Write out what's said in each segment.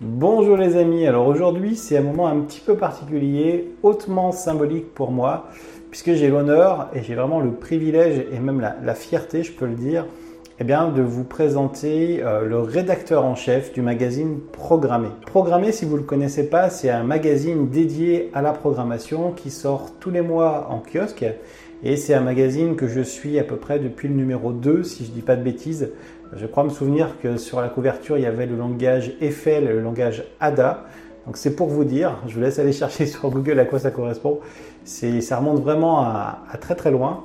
Bonjour les amis, alors aujourd'hui c'est un moment un petit peu particulier, hautement symbolique pour moi, puisque j'ai l'honneur et j'ai vraiment le privilège et même la, fierté, je peux le dire, eh de vous présenter euh, le rédacteur en chef du magazine Programmé. Programmé, si vous ne le connaissez pas, c'est un magazine dédié à la programmation qui sort tous les mois en kiosque. Et c'est un magazine que je suis à peu près depuis le numéro 2, si je ne dis pas de bêtises. Je crois me souvenir que sur la couverture, il y avait le langage Eiffel et le langage ADA. Donc c'est pour vous dire, je vous laisse aller chercher sur Google à quoi ça correspond. Ça remonte vraiment à, très très loin.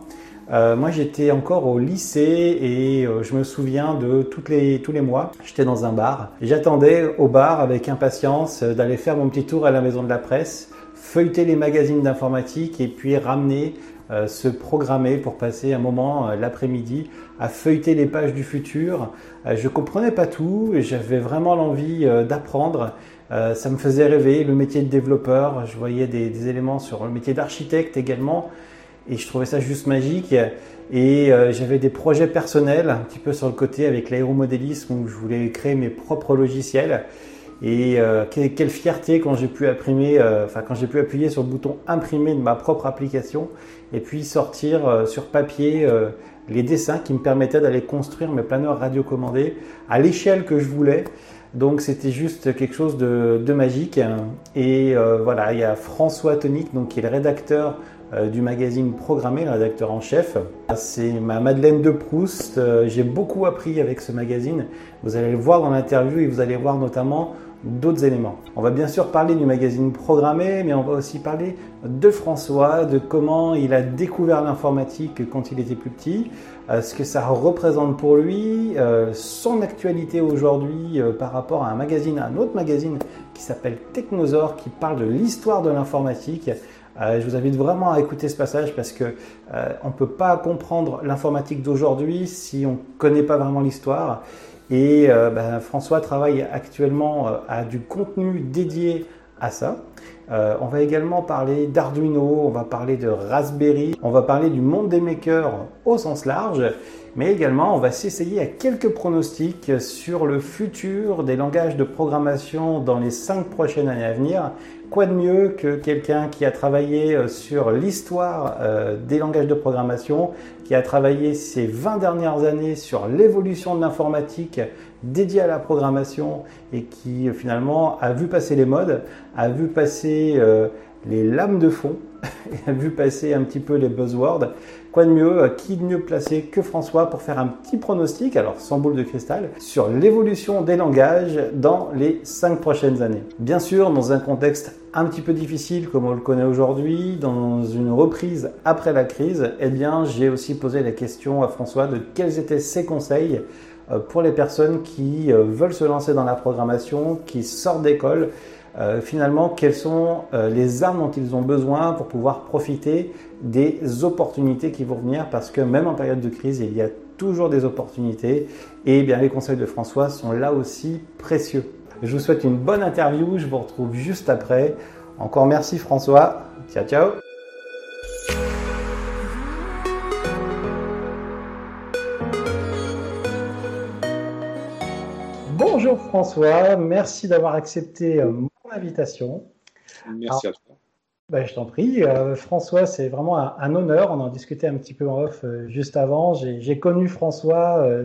Euh, moi j'étais encore au lycée et euh, je me souviens de tous les mois, j'étais dans un bar. J'attendais au bar avec impatience d'aller faire mon petit tour à la maison de la presse, feuilleter les magazines d'informatique et puis ramener euh, se programmer pour passer un moment euh, l'après-midi à feuilleter les pages du futur. Euh, je comprenais pas tout j'avais vraiment l'envie d'apprendre. ça me faisait rêver le métier de développeur. Je voyais des, éléments sur le métier d'architecte également et je trouvais ça juste magique. Et j'avais des projets personnels un petit peu sur le côté avec l'aéromodélisme où je voulais créer mes propres logiciels. Et quelle, fierté quand j'ai pu imprimer, quand j'ai pu appuyer sur le bouton imprimer de ma propre application et puis sortir euh, sur papier les dessins qui me permettaient d'aller construire mes planeurs radiocommandés à l'échelle que je voulais. Donc c'était juste quelque chose de, de magique. Et voilà, il y a François Tonic, donc qui est le rédacteur du magazine Programmé, le rédacteur en chef. C'est ma Madeleine de Proust. J'ai beaucoup appris avec ce magazine. Vous allez le voir dans l'interview et vous allez voir notamment d'autres éléments. On va bien sûr parler du magazine programmé, mais on va aussi parler de François, de comment il a découvert l'informatique quand il était plus petit, euh, ce que ça représente pour lui, euh, son actualité aujourd'hui euh, par rapport à un magazine, un autre magazine qui s'appelle Technosaur, qui parle de l'histoire de l'informatique. je vous invite vraiment à écouter ce passage parce que on ne peut pas comprendre l'informatique d'aujourd'hui si on ne connaît pas vraiment l'histoire. Et euh, ben, François travaille actuellement euh, à du contenu dédié à ça. Euh, on va également parler d'Arduino, on va parler de Raspberry, on va parler du monde des makers au sens large, mais également on va s'essayer à quelques pronostics sur le futur des langages de programmation dans les cinq prochaines années à venir. Quoi de mieux que quelqu'un qui a travaillé euh, sur l'histoire euh, des langages de programmation, qui a travaillé ces 20 dernières années sur l'évolution de l'informatique dédiée à la programmation et qui finalement a vu passer les modes, a vu passer les lames de fond, a vu passer un petit peu les buzzwords Quoi de mieux, euh, qui de mieux placé que François pour faire un petit pronostic, alors sans boule de cristal, sur l'évolution des langages dans les cinq prochaines années? Bien sûr, dans un contexte un petit peu difficile comme on le connaît aujourd'hui, dans une reprise après la crise, eh bien, j'ai aussi posé la question à François de quels étaient ses conseils euh, pour les personnes qui euh, veulent se lancer dans la programmation, qui sortent d'école euh, finalement quelles sont euh, les armes dont ils ont besoin pour pouvoir profiter des opportunités qui vont venir? Parce que même en période de crise, il y a toujours des opportunités et bien les conseils de François sont là aussi précieux. Je vous souhaite une bonne interview, je vous retrouve juste après. Encore merci François. Ciao ciao. Bonjour François, merci d'avoir accepté euh, invitation. Merci à toi. Ben, je t'en prie. Euh, François, c'est vraiment un, honneur. On en discutait un petit peu en off euh, juste avant. J'ai connu François euh,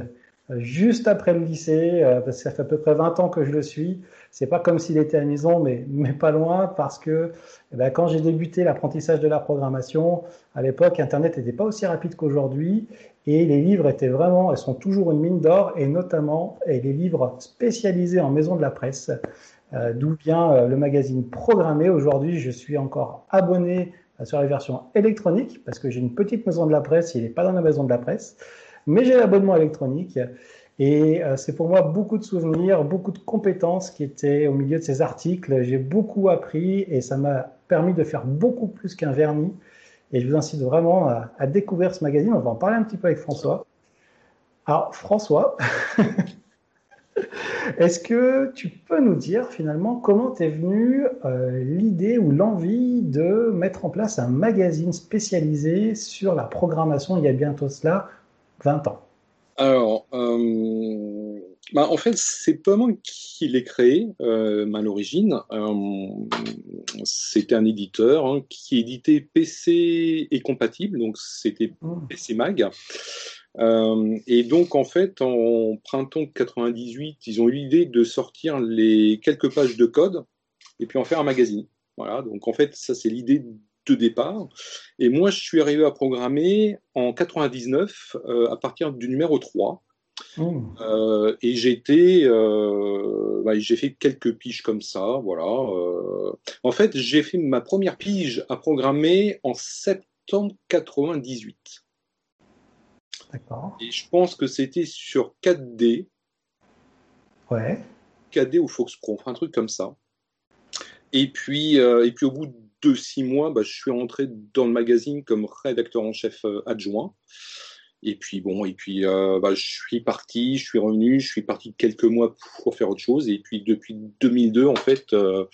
juste après le lycée, parce que ça fait à peu près 20 ans que je le suis. C'est pas comme s'il était à la maison, mais, mais pas loin, parce que eh ben, quand j'ai débuté l'apprentissage de la programmation, à l'époque, Internet n'était pas aussi rapide qu'aujourd'hui. Et les livres étaient vraiment, elles sont toujours une mine d'or, et notamment les livres spécialisés en maison de la presse. Euh, d'où vient euh, le magazine programmé. Aujourd'hui, je suis encore abonné euh, sur la version électronique parce que j'ai une petite maison de la presse, il n'est pas dans la maison de la presse, mais j'ai l'abonnement électronique. Et c'est pour moi beaucoup de souvenirs, beaucoup de compétences qui étaient au milieu de ces articles. J'ai beaucoup appris et ça m'a permis de faire beaucoup plus qu'un vernis. Et je vous incite vraiment à, découvrir ce magazine. On va en parler un petit peu avec François. Alors, François, Est-ce que tu peux nous dire finalement comment t'es venue euh, l'idée ou l'envie de mettre en place un magazine spécialisé sur la programmation il y a bientôt cela 20 ans? Alors, euh, bah, En fait, c'est pas moi qui l'ai créé euh, à l'origine. Euh, c'était un éditeur hein, qui éditait PC et compatible, donc c'était mmh. PC Mag. Euh, et donc, en fait, en printemps 98, ils ont eu l'idée de sortir les quelques pages de code et puis en faire un magazine. Voilà, donc en fait, ça c'est l'idée de départ. Et moi, je suis arrivé à programmer en 99 euh, à partir du numéro 3. Mmh. Euh, et j'étais, euh, bah, j'ai fait quelques piges comme ça, voilà. en fait, j'ai fait ma première pige à programmer en septembre 98. D'accord. Et je pense que c'était sur 4D. Ouais. 4D ou Fox Pro, un truc comme ça. Et puis, et puis au bout de de six mois, bah, je suis rentré dans le magazine comme rédacteur en chef euh, adjoint. Et puis bon, et puis euh, bah, je suis parti, je suis revenu, je suis parti quelques mois pour faire autre chose. Et puis depuis 2002, en fait, euh,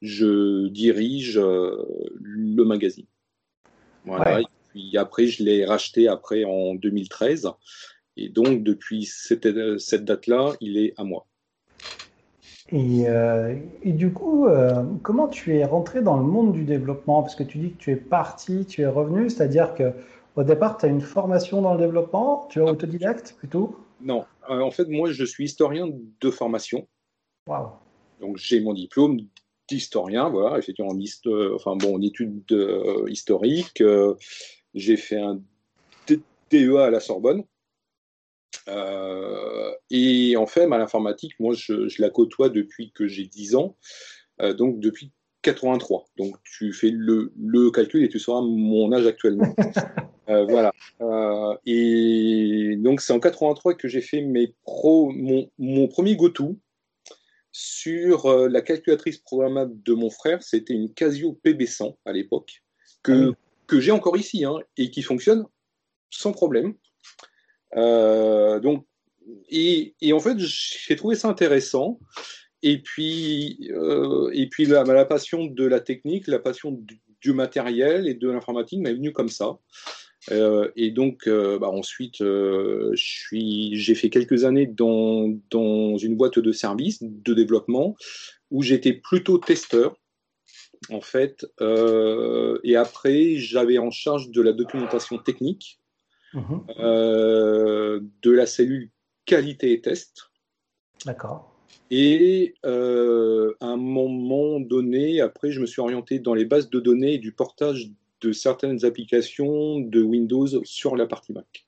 je dirige le magazine. Voilà. Et puis après, je l'ai racheté après en 2013. Et donc depuis cette, cette date-là, il est à moi. Euh, et, du coup, euh, comment tu es rentré dans le monde du développement? Parce que tu dis que tu es parti, tu es revenu, c'est-à-dire que au départ, tu as une formation dans le développement, tu es autodidacte plutôt? Non, euh, en fait, moi, je suis historien de formation. Waouh Donc, j'ai mon diplôme d'historien, voilà, effectivement, en, enfin, bon, en études historiques. j'ai fait un DEA à la Sorbonne. Euh, et en fait, à l'informatique, moi, je, la côtoie depuis que j'ai 10 ans, euh, donc depuis 83. Donc, tu fais le, calcul et tu sauras mon âge actuellement. Euh, voilà. et donc, c'est en 83 que j'ai fait mes pro, mon, mon premier GoTo sur la calculatrice programmable de mon frère. C'était une Casio PB100 à l'époque, que, ah que j'ai encore ici hein, et qui fonctionne sans problème. Euh, donc, et, en fait, j'ai trouvé ça intéressant. Et puis, euh, et puis la, la, passion de la technique, la passion du, matériel et de l'informatique m'est venue comme ça. Euh, et donc, bah, ensuite, j'ai fait quelques années dans, dans, une boîte de services de développement où j'étais plutôt testeur, en fait. et après, j'avais en charge de la documentation technique Mhm. Euh, de la cellule qualité et test. D'accord. Et euh, à un moment donné, après, je me suis orienté dans les bases de données et du portage de certaines applications de Windows sur la partie Mac.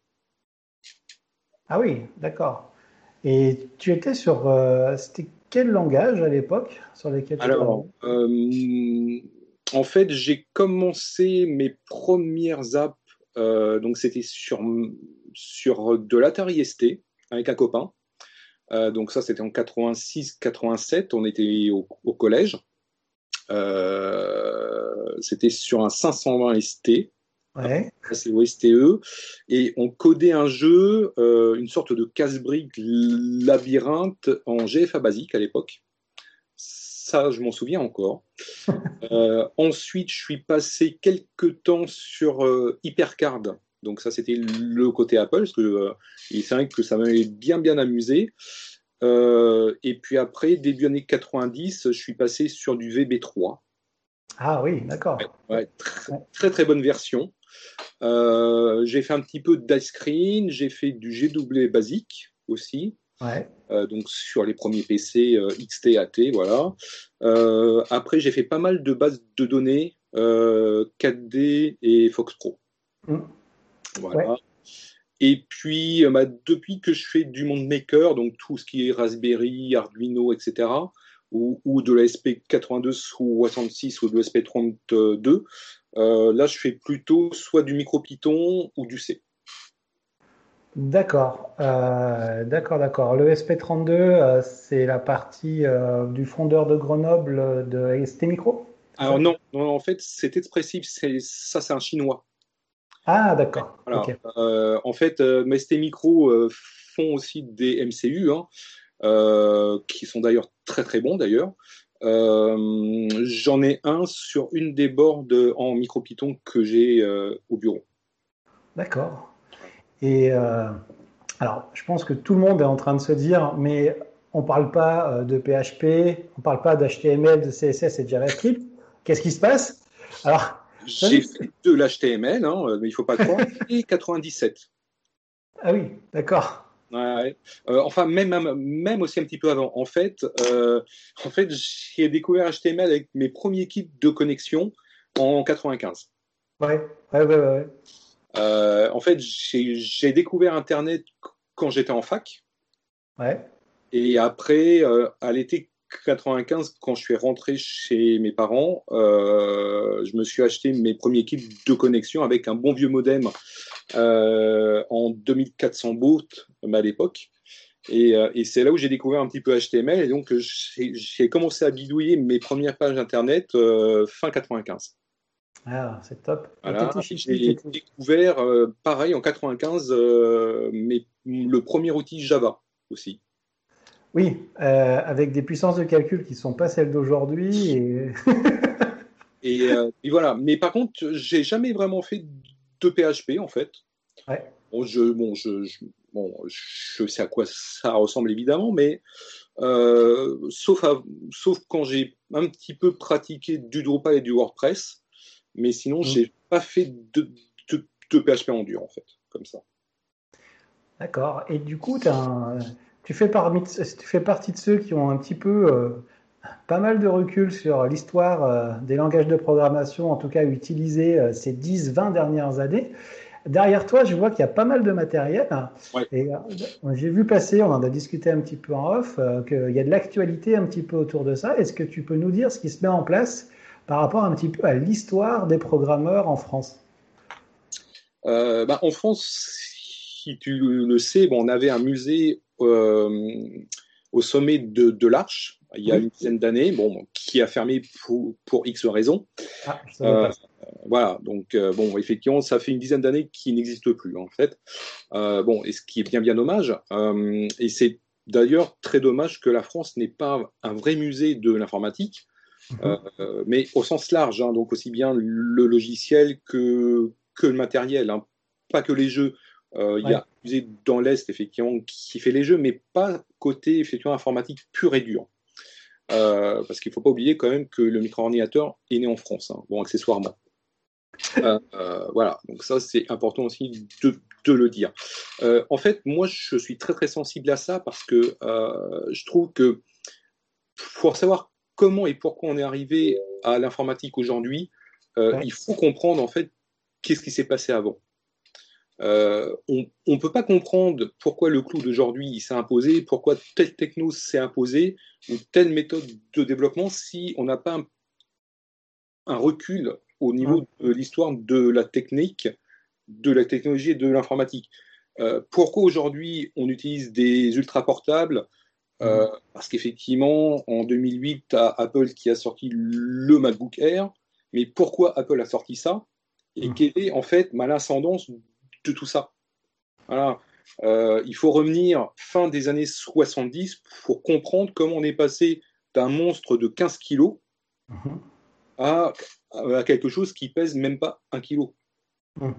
Ah oui, d'accord. Et tu étais sur. Euh, c'était quel langage à l'époque sur lesquels Alors, en fait, j'ai commencé mes premières apps euh, donc c'était sur, sur de l'Atari ST avec un copain. Euh, donc ça c'était en 86-87, on était au, collège. Euh, c'était sur un 520 ST. Ouais. C'est STE. Et on codait un jeu, une sorte de casse-brique labyrinthe en GFA basique à l'époque ça, je m'en souviens encore. Euh, ensuite, je suis passé quelques temps sur euh, HyperCard. Donc ça, c'était le côté Apple, parce que euh, c'est vrai que ça m'avait bien bien amusé. et puis après, début années 90, je suis passé sur du VB3. Ah oui, d'accord. très, très, bonne version. j'ai fait un petit peu d'IceCreen, j'ai fait du GW basique aussi. Euh, donc sur les premiers PC euh, XT, AT, voilà. Euh, après, j'ai fait pas mal de bases de données 4D et Fox Pro. Mmh. Voilà. Et puis, bah, depuis que je fais du monde maker, donc tout ce qui est Raspberry, Arduino, etc., ou, ou de la SP82 ou 66 ou de SP32, là, je fais plutôt soit du MicroPython ou du C. D'accord, euh, d'accord, d'accord. Le SP32, euh, c'est la partie euh, du fondeur de Grenoble de ST Micro? Alors non, en fait, c'est expressif, ça c'est un chinois. Ah, d'accord. en fait, ST Micro font aussi des MCU, hein, qui sont d'ailleurs très très bons d'ailleurs. J'en ai un sur une des boards en MicroPython que j'ai au bureau. D'accord. Et, euh, Alors, je pense que tout le monde est en train de se dire, mais on ne parle pas euh, de PHP, on ne parle pas d'HTML, de CSS et de JavaScript. Qu'est-ce qui se passe? Alors, j'ai fait de l'HTML, hein, mais il ne faut pas croire, et 97. Ah oui, d'accord. Ouais, euh, enfin, même, même aussi un petit peu avant. En fait, euh, en fait j'ai découvert HTML avec mes premiers kits de connexion en 95. Ouais, ouais, ouais. ouais. Euh, en fait, j'ai découvert Internet quand j'étais en fac. Ouais. Et après, à l'été 95, quand je suis rentré chez mes parents, euh, je me suis acheté mes premiers kits de connexion avec un bon vieux modem euh, en 2400 baud à l'époque. Euh, et, c'est là où j'ai découvert un petit peu HTML. Et donc, j'ai commencé à bidouiller mes premières pages Internet fin 95. Ah, c'est top. J'ai découvert, pareil, en 95, mais le premier outil Java aussi. Oui, euh, avec des puissances de calcul qui ne sont pas celles d'aujourd'hui. Et... et, voilà. Mais par contre, j'ai jamais vraiment fait de PHP en fait. Ouais. Bon, je, bon, je, bon, je sais à quoi ça ressemble évidemment, mais euh, sauf, sauf quand j'ai un petit peu pratiqué du Drupal et du WordPress, mais sinon, je mmh. j'ai pas fait de, de, de, PHP en dur en fait, comme ça. D'accord. Et du coup, tu as un tu fais, parmi, tu fais partie de ceux qui ont un petit peu euh, pas mal de recul sur l'histoire euh, des langages de programmation, en tout cas utilisés euh, ces 10-20 dernières années. Derrière toi, je vois qu'il y a pas mal de matériel. Et j'ai vu passer, on en a discuté un petit peu en off, qu'il y a de l'actualité un petit peu autour de ça. Est-ce que tu peux nous dire ce qui se met en place par rapport un petit peu à l'histoire des programmeurs en France? Bah, En France, si tu le sais, bon, on avait un musée au sommet de, l'Arche il y a une dizaine d'années, bon, qui a fermé pour, pour X raisons. Ah, euh, voilà, donc euh, bon, effectivement, ça fait une dizaine d'années qu'il n'existe plus en fait. bon, et ce qui est bien bien dommage, et c'est d'ailleurs très dommage que la France n'ait pas un vrai musée de l'informatique, mhm. mais au sens large, hein, donc aussi bien le logiciel que, que le matériel, hein. pas que les jeux. Il y a musée dans l'Est, effectivement, qui fait les jeux, mais pas côté, effectivement, informatique pur et dur. Euh, parce qu'il ne faut pas oublier quand même que le micro-ordinateur est né en France, hein, bon, accessoirement. Euh, euh, voilà, donc ça c'est important aussi de, de le dire. en fait, moi je suis très très sensible à ça parce que je trouve que pour savoir comment et pourquoi on est arrivé à l'informatique aujourd'hui, il faut comprendre en fait qu'est-ce qui s'est passé avant. Euh, on ne peut pas comprendre pourquoi le clou d'aujourd'hui s'est imposé, pourquoi telle techno s'est imposée ou telle méthode de développement si on n'a pas un, recul au niveau de l'histoire de la technique, de la technologie et de l'informatique. Euh, pourquoi aujourd'hui on utilise des ultra portables? Euh. Parce qu'effectivement, en 2008, à Apple qui a sorti le MacBook Air. Mais pourquoi Apple a sorti ça? Et quelle est en fait ma l'ascendance de tout ça. Voilà. Euh, il faut revenir fin des années 70 pour comprendre comment on est passé d'un monstre de 15 kilos mhm. à, quelque chose qui pèse même pas un kilo. Mhm.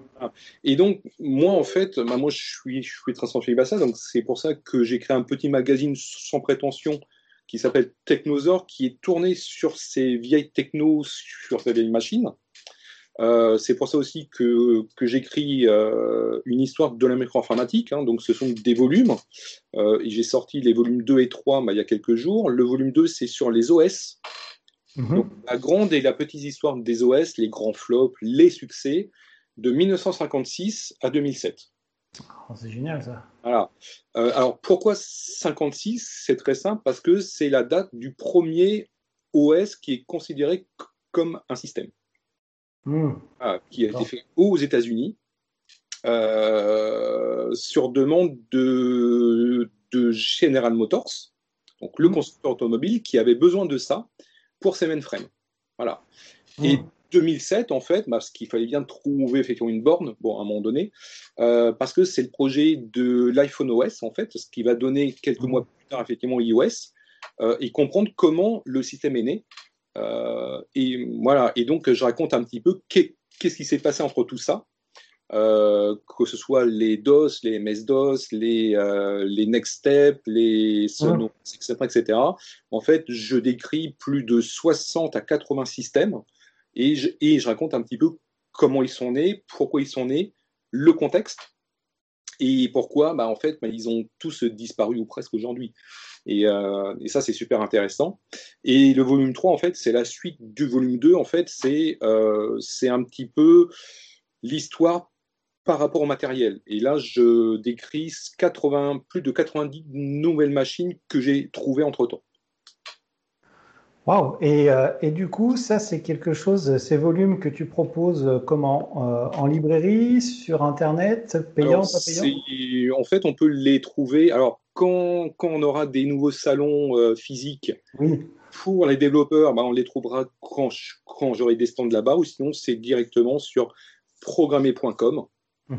Et donc, moi, en fait, bah, moi, je suis, je suis très sensible à ça. Donc, c'est pour ça que j'ai créé un petit magazine sans prétention qui s'appelle Technosaur, qui est tourné sur ces vieilles technos, sur ces vieilles machines. Euh, c'est pour ça aussi que, que j'écris euh, une histoire de la micro-informatique. Hein. donc, ce sont des volumes. Euh, j'ai sorti les volumes 2 et 3 bah, il y a quelques jours. Le volume 2, c'est sur les OS. Mhm. Donc, la grande et la petite histoire des OS, les grands flops, les succès, de 1956 à 2007. c'est génial ça. Voilà. alors pourquoi 56 C'est très simple parce que c'est la date du premier OS qui est considéré comme un système. Hmm. Ah, qui a été fait aux États-Unis euh, sur demande de, de, General Motors, donc le hmm. constructeur automobile qui avait besoin de ça pour ses mainframes. Voilà. Hmm. Et 2007, en fait, parce qu'il fallait bien trouver effectivement une borne, bon, à un moment donné, euh, parce que c'est le projet de l'iPhone OS, en fait, ce qui va donner quelques mois plus tard, effectivement, iOS, euh, et comprendre comment le système est né. Euh, et voilà. Et donc, je raconte un petit peu qu'est-ce qui s'est passé entre tout ça. euh, que ce soit les DOS, les MS-DOS, les, euh, les Next Step, les Sonos, etc., etc. En fait, je décris plus de 60 à 80 systèmes et je, et je raconte un petit peu comment ils sont nés, pourquoi ils sont nés, le contexte et pourquoi bah, en fait, bah, ils ont tous disparu ou presque aujourd'hui. Et, euh, et, ça, c'est super intéressant. Et le volume 3, en fait, c'est la suite du volume 2. En fait, c'est euh, un petit peu l'histoire par rapport au matériel. Et là, je décris 80, plus de 90 nouvelles machines que j'ai trouvées entre-temps. Waouh et, euh, et, du coup, ça, c'est quelque chose, ces volumes que tu proposes euh, comment euh, En librairie, sur Internet, payant, pas payant? En fait, on peut les trouver. Alors, quand, quand on aura des nouveaux salons physiques pour les développeurs, bah, on les trouvera quand, quand j'aurai des stands là-bas, ou sinon, c'est directement sur programmer.com.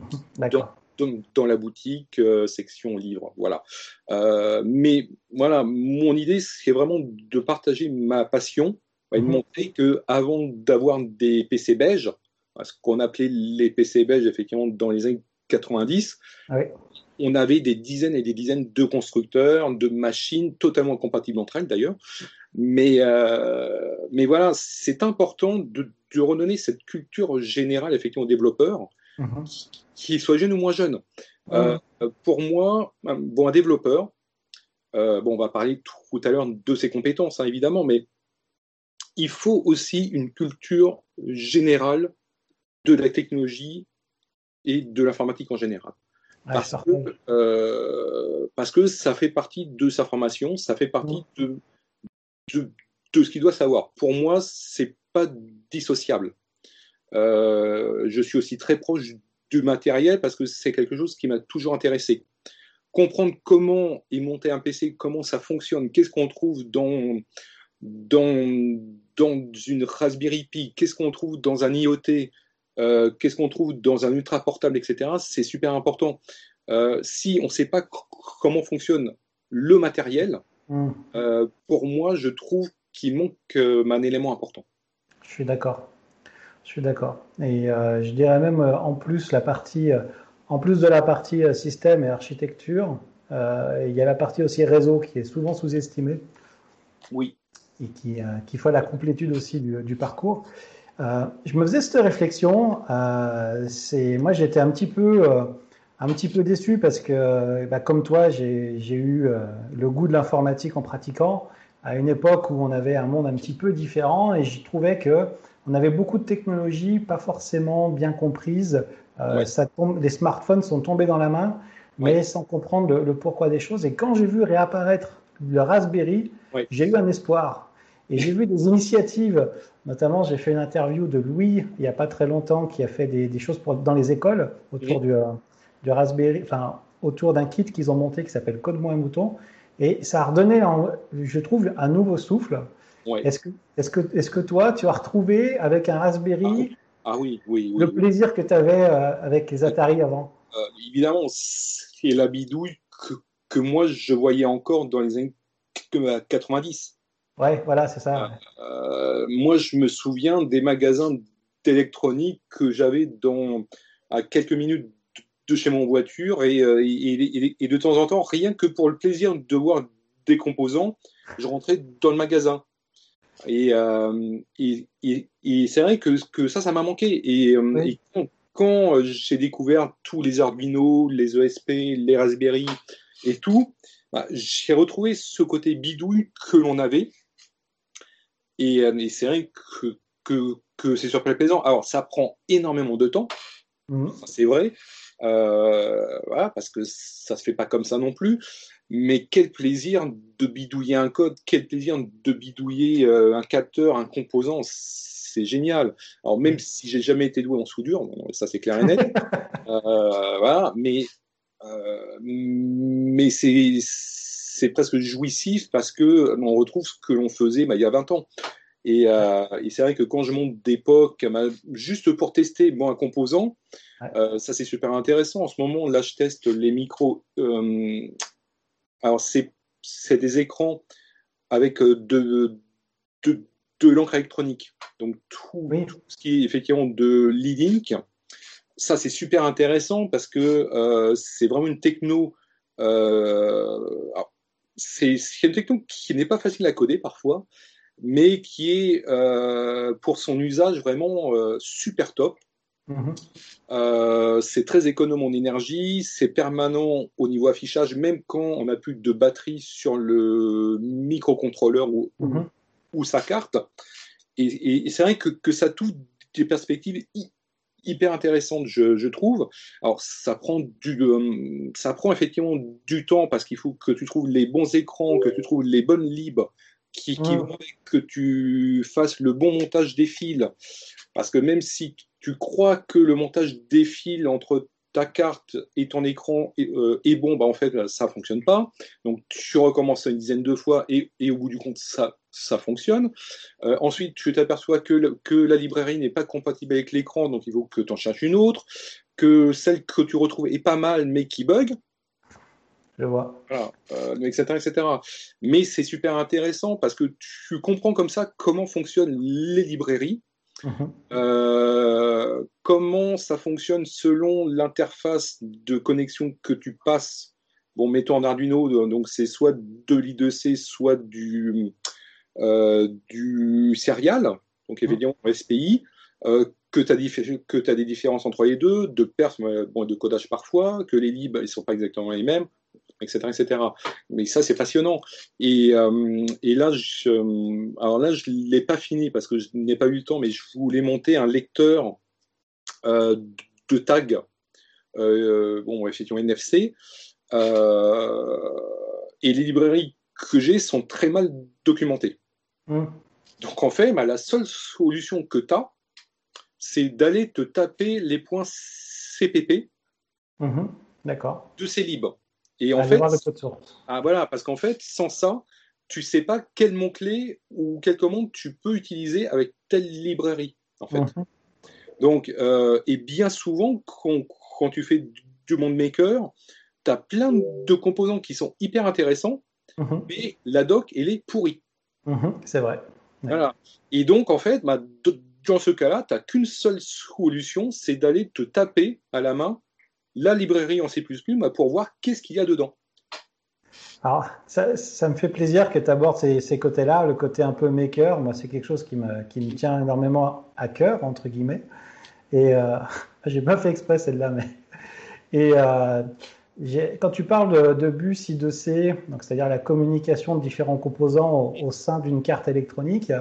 Dans, la boutique, euh, section livre. Voilà. Euh, mais voilà, mon idée, c'est vraiment de partager ma passion et de mhm. montrer que avant d'avoir des PC beige, ce qu'on appelait les PC beige effectivement dans les années 90, ah on avait des dizaines et des dizaines de constructeurs, de machines totalement compatibles entre elles d'ailleurs. Mais, euh, mais voilà, c'est important de, de, redonner cette culture générale effectivement aux développeurs Mhm. qu'il soit jeune ou moins jeune. Euh, pour moi, bon, un développeur, euh, bon, on va parler tout à l'heure de ses compétences, hein, évidemment, mais il faut aussi une culture générale de la technologie et de l'informatique en général. Parce, que, euh, parce, que, ça fait partie de sa formation, ça fait partie de, de, de, ce qu'il doit savoir. Pour moi, c'est pas dissociable. Euh, je suis aussi très proche du matériel parce que c'est quelque chose qui m'a toujours intéressé. Comprendre comment est monté un PC, comment ça fonctionne, qu'est-ce qu'on trouve dans, dans, dans une Raspberry Pi, qu'est-ce qu'on trouve dans un IoT, euh, qu'est-ce qu'on trouve dans un ultra portable, etc. C'est super important. Euh, si on ne sait pas comment fonctionne le matériel, mmh. pour moi, je trouve qu'il manque un élément important. Je suis d'accord. Je suis d'accord. Et euh, je dirais même euh, en plus la partie, euh, en plus de la partie système et architecture, il y a la partie aussi réseau qui est souvent sous-estimée. Oui. Et qui, qui fait la complétude aussi du, parcours. Je me faisais cette réflexion. c'est moi j'étais un petit peu un petit peu déçu parce que, bah, comme toi, j'ai eu le goût de l'informatique en pratiquant à une époque où on avait un monde un petit peu différent et j'y trouvais que on avait beaucoup de technologies pas forcément bien comprises. Euh, ça tombe, les smartphones sont tombés dans la main, mais sans comprendre le, pourquoi des choses. Et quand j'ai vu réapparaître le Raspberry, j'ai eu un espoir. Et j'ai vu des initiatives, notamment j'ai fait une interview de Louis il n'y a pas très longtemps qui a fait des, choses pour, dans les écoles autour du, euh, du, Raspberry, enfin autour d'un kit qu'ils ont monté qui s'appelle Code-moi un mouton. Et ça a redonné, je trouve, un nouveau souffle. Est-ce que, est que, est que toi, tu as retrouvé avec un Raspberry ah, oui, oui, le plaisir que tu avais euh, avec les Atari avant? Euh, Évidemment, c'est la bidouille que, que, moi je voyais encore dans les années 90. Ouais, voilà, c'est ça. Euh, moi, je me souviens des magasins d'électronique que j'avais dans à quelques minutes de chez mon voiture et, et, et, de temps en temps, rien que pour le plaisir de voir des composants, je rentrais dans le magasin. Euh, et, et, c'est vrai que, que, ça, ça m'a manqué. Et, euh, quand, euh, j'ai découvert tous les Arduino, les ESP, les Raspberry et tout, bah, j'ai retrouvé ce côté bidouille que l'on avait. Et, c'est vrai que, que, que c'est super plaisant. Alors, ça prend énormément de temps, mmh. c'est vrai, voilà, parce que ça se fait pas comme ça non plus. Mais quel plaisir de bidouiller un code, quel plaisir de bidouiller euh, un capteur, un composant, c'est génial. Alors même si j'ai jamais été doué en soudure, ça c'est clair et net, euh, voilà, mais euh, mais c'est c'est presque jouissif parce que on retrouve ce que l'on faisait bah, il y a 20 ans. Et, c'est vrai que quand je monte d'époque, bah, juste pour tester bon, un composant, ça c'est super intéressant. En ce moment, là, je teste les micros alors, c'est des écrans avec euh, de, de, de l'encre électronique. Donc, tout, ce qui est effectivement de l'e-link. ça, c'est super intéressant parce que c'est vraiment une techno. C'est une techno qui n'est pas facile à coder parfois, mais qui est pour son usage vraiment super top. Mhm. Euh, c'est très économe en énergie, c'est permanent au niveau affichage, même quand on n'a plus de batterie sur le microcontrôleur ou, mhm. ou, sa carte. Et, c'est vrai que, que, ça touche des perspectives hyper intéressantes, je, trouve. Alors, ça prend, du, euh, ça prend effectivement du temps parce qu'il faut que tu trouves les bons écrans, que tu trouves les bonnes libres qui, qui vont que tu fasses le bon montage des fils. Parce que même si tu crois que le montage défile entre ta carte et ton écran est, euh, bon, bah en fait, ça fonctionne pas. Donc, tu recommences une dizaine de fois et, au bout du compte, ça, ça fonctionne. Euh, ensuite, tu t'aperçois que, que la librairie n'est pas compatible avec l'écran, donc il faut que tu en cherches une autre, que celle que tu retrouves est pas mal, mais qui bug. Je vois. Voilà, etc., euh, etc. Mais c'est super intéressant parce que tu comprends comme ça comment fonctionnent les librairies Mhm. Euh, comment ça fonctionne selon l'interface de connexion que tu passes Bon, mettons en Arduino, donc c'est soit de l'I2C, soit du, du serial, donc mhm. évidemment SPI, euh, que tu as, as, des différences entre les deux, de perf, bon, de codage parfois, que les libs ils sont pas exactement les mêmes etc., etc. Mais ça, c'est passionnant. Et, euh, et, là, je, alors là, je l'ai pas fini parce que je n'ai pas eu le temps, mais je voulais monter un lecteur euh, de tags, euh, bon, effectivement NFC. et les librairies que j'ai sont très mal documentées. Mmh. Donc en fait, bah, la seule solution que tu as, c'est d'aller te taper les points CPP mmh. D'accord. de ces libres. Et en fait, ah, voilà, parce qu'en fait, sans ça, tu sais pas quel mot-clé ou quelle commande tu peux utiliser avec telle librairie, en fait. Donc, euh, et bien souvent, quand, tu fais du monde maker, tu as plein de composants qui sont hyper intéressants, mais la doc, elle est pourrie. Mhm, c'est vrai. Voilà. Et donc, en fait, bah, dans ce cas-là, tu n'as qu'une seule solution, c'est d'aller te taper à la main la librairie en C++ bah, pour voir qu'est-ce qu'il y a dedans. Alors, ça, me fait plaisir que tu abordes ces, côtés-là, le côté un peu maker. Moi, c'est quelque chose qui me, qui me, tient énormément à cœur, entre guillemets. Et euh, j'ai pas fait exprès celle-là, mais. Et euh, quand tu parles de, bus I2C, c'est-à-dire la communication de différents composants au, sein d'une carte électronique,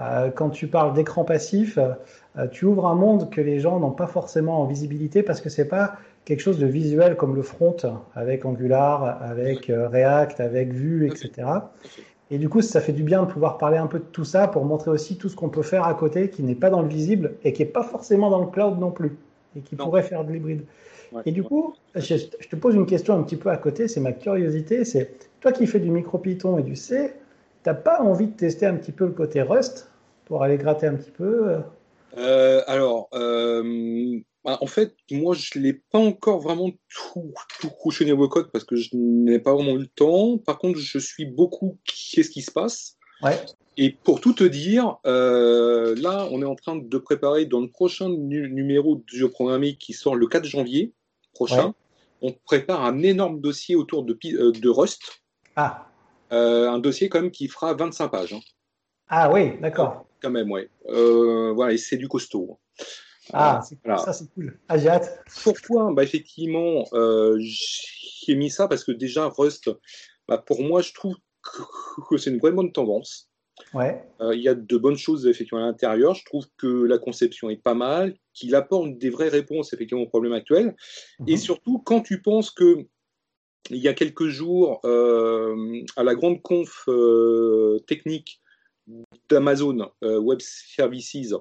euh, quand tu parles d'écran passif, euh, tu ouvres un monde que les gens n'ont pas forcément en visibilité parce que c'est pas quelque chose de visuel comme le front avec Angular, avec euh, React, avec Vue, etc. Et du coup, ça fait du bien de pouvoir parler un peu de tout ça pour montrer aussi tout ce qu'on peut faire à côté qui n'est pas dans le visible et qui n'est pas forcément dans le cloud non plus et qui pourrait faire de l'hybride. et du coup, je, te pose une question un petit peu à côté, c'est ma curiosité, c'est toi qui fais du micro Python et du C, t'as pas envie de tester un petit peu le côté Rust pour aller gratter un petit peu euh euh, Alors, bah, en fait, moi, je ne l'ai pas encore vraiment tout, tout couché niveau code parce que je n'ai pas vraiment eu le temps. Par contre, je suis beaucoup qu'est-ce qui se passe? Et pour tout te dire, euh, là, on est en train de préparer dans le prochain numéro du jeu programmé qui sort le 4 janvier prochain. On prépare un énorme dossier autour de, euh, de Rust. Ah. Euh, un dossier quand même qui fera 25 pages. Hein. Ah oui, d'accord. Quand même, ouais. voilà, et c'est du costaud. Ah, ça c'est cool. Ah, j'ai hâte. Pourquoi? Bah, Effectivement, j'ai mis ça parce que déjà, Rust, bah, pour moi, je trouve que c'est une vraie bonne tendance. Ouais. Euh, il y a de bonnes choses effectivement à l'intérieur. Je trouve que la conception est pas mal, qu'il apporte des vraies réponses effectivement aux problèmes actuels. Et mhm. surtout, quand tu penses que il y a quelques jours, euh, à la grande conf technique d'Amazon Web Services,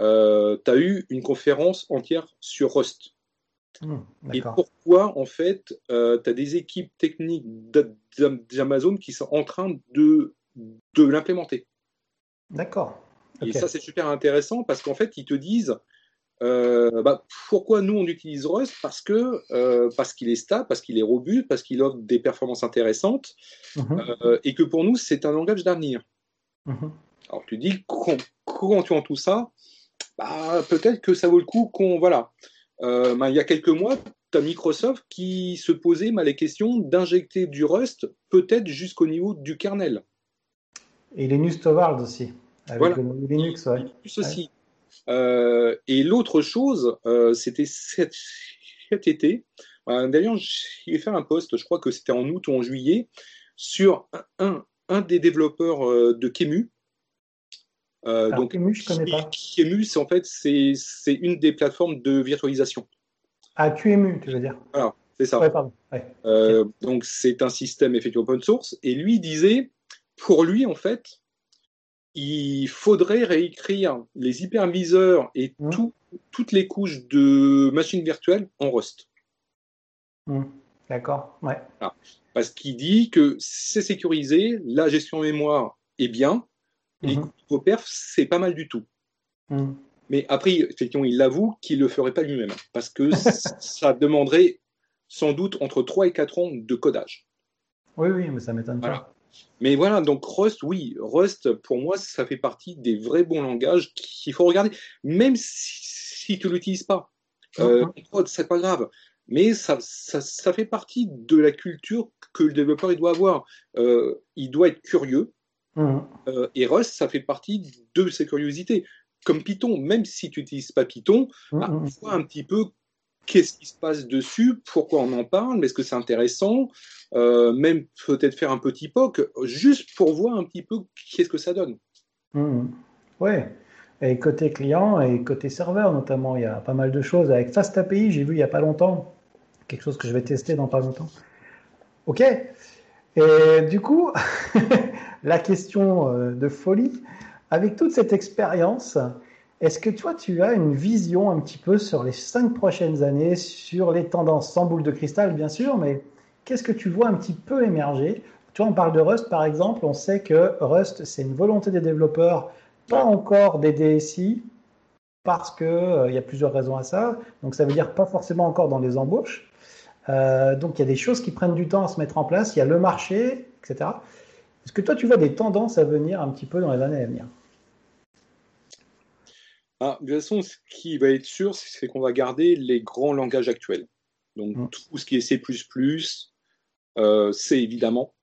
euh, tu as eu une conférence entière sur Rust. Hmm, et pourquoi, en fait, euh, tu as des équipes techniques d'Amazon qui sont en train de, de l'implémenter? D'accord. Et ça, c'est super intéressant parce qu'en fait, ils te disent euh, bah, pourquoi nous on utilise Rust? Parce que parce qu'il est stable, parce qu'il est robuste, parce qu'il offre des performances intéressantes, mhm. et que pour nous c'est un langage d'avenir. Mhm. Alors tu dis comment tu en tout ça bah, peut-être que ça vaut le coup qu'on voilà. Euh, ben, il y a quelques mois, tu as Microsoft qui se posait mal les questions d'injecter du Rust, peut-être jusqu'au niveau du kernel. Et Linux Torvalds aussi. Avec voilà. Linux, ouais. Aussi. Euh, et l'autre chose, euh, c'était cet, été. D'ailleurs, j'ai fait un post, je crois que c'était en août ou en juillet, sur un, un des développeurs de Kemu. Alors, donc, Kemu, je connais pas. C'est en fait c'est une des plateformes de virtualisation. Ah, QEMU, tu veux dire Alors, c'est ça. Ouais, pardon. Ouais. Donc, c'est un système effectivement open source. Et lui disait, pour lui, en fait, il faudrait réécrire les hyperviseurs et Mmh. tout- toutes les couches de machines virtuelles en Rust. Hmm. D'accord, ouais. Parce qu'il dit que c'est sécurisé, la gestion mémoire est bien, et Mhm. vos perfs, c'est pas mal du tout. Hmm. Mais après, effectivement, il l'avoue qu'il le ferait pas lui-même, parce que ça demanderait sans doute entre 3 et 4 ans de codage. Oui, oui, mais ça m'étonne Voilà. pas. Mais voilà, donc Rust, oui, Rust, pour moi, ça fait partie des vrais bons langages qu'il faut regarder, même si, si tu l'utilises pas. Euh, Mhm. c'est pas grave. Mais ça, ça, ça fait partie de la culture que le développeur il doit avoir. Euh, il doit être curieux. Hmm. euh, et Rust, ça fait partie de ses curiosités. Comme Python, même si tu n'utilises pas Python, Hmm, bah, hmm. vois un petit peu qu'est-ce qui se passe dessus, pourquoi on en parle, est-ce que c'est intéressant, euh, même peut-être faire un petit POC, juste pour voir un petit peu qu'est-ce que ça donne. Hmm. Ouais. Et côté client et côté serveur notamment, il y a pas mal de choses. Avec Fast API, j'ai vu il y a pas longtemps, quelque chose que je vais tester dans pas longtemps. Ok. Et du coup, la question euh, de folie, avec toute cette expérience, est-ce que toi, tu as une vision un petit peu sur les cinq prochaines années, sur les tendances, sans boule de cristal bien sûr, mais qu'est-ce que tu vois un petit peu émerger? Tu vois, on parle de Rust par exemple, on sait que Rust, c'est une volonté des développeurs, pas encore des DSI, parce que euh, y a plusieurs raisons à ça. Donc ça veut dire pas forcément encore dans les embauches. Euh, donc il y a des choses qui prennent du temps à se mettre en place. Il y a le marché, etc. Est-ce que toi tu vois des tendances à venir un petit peu dans les années à venir? Ah, de toute façon, ce qui va être sûr, c'est qu'on va garder les grands langages actuels. Donc Mm. tout ce qui est C++, euh, C évidemment,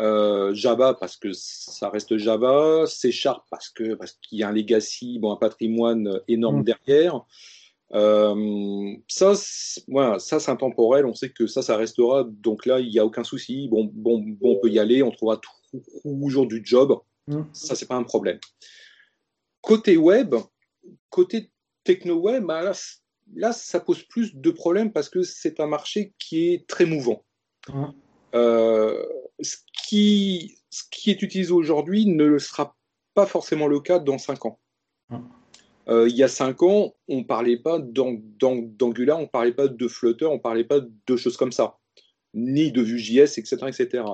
euh, Java parce que ça reste Java, C Sharp parce que parce qu'il y a un legacy, bon un patrimoine énorme Mm. derrière. Euh, ça, c'est- voilà, ça c'est intemporel. On sait que ça, ça restera. Donc là, il n'y a aucun souci. Bon, bon, bon, on peut y aller. On trouvera tou- toujours du job. Mm. Ça, c'est pas un problème. Côté web, côté techno-web, bah là, ça pose plus de problèmes parce que c'est un marché qui est très mouvant. Euh, ce, qui, ce qui est utilisé aujourd'hui ne le sera pas forcément le cas dans 5 ans. Euh, il y a 5 ans, on parlait pas d'Ang- d'Ang- d'Angular, on parlait pas de Flutter, on parlait pas de choses comme ça, ni de Vue.js, etc. etc.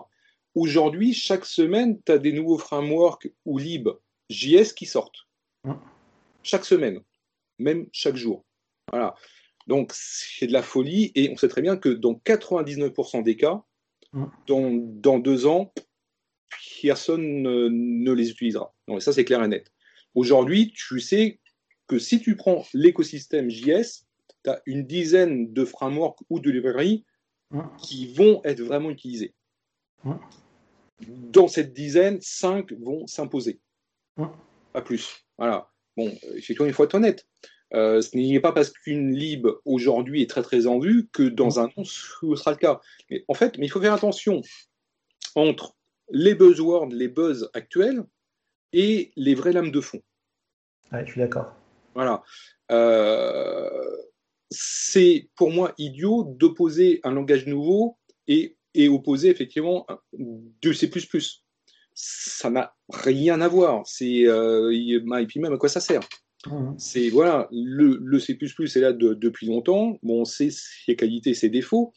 Aujourd'hui, chaque semaine, tu as des nouveaux frameworks ou lib.js qui sortent. Mm. Chaque semaine, même chaque jour. Voilà. Donc, c'est de la folie et on sait très bien que dans 99% des cas, Mm. dans, dans deux ans, personne ne, ne les utilisera. Donc, ça, c'est clair et net. Aujourd'hui, tu sais que si tu prends l'écosystème JS, tu as une dizaine de frameworks ou de librairies Mm. qui vont être vraiment utilisés. Dans cette dizaine, cinq vont s'imposer. Pas plus. Voilà. Bon, effectivement, il faut être honnête. Euh, ce n'est pas parce qu'une lib aujourd'hui est très très en vue que dans un an ce sera le cas. Mais en fait, mais il faut faire attention entre les buzzwords, les buzz actuels et les vraies lames de fond. Ouais, je suis d'accord. Voilà. Euh, c'est pour moi idiot d'opposer un langage nouveau et, et opposer effectivement du C++. Ça n'a rien à voir. C'est euh, et puis même à quoi ça sert. Mm. C'est voilà, le, le C++ est là de- depuis longtemps. Bon, on sait ses qualités, ses défauts.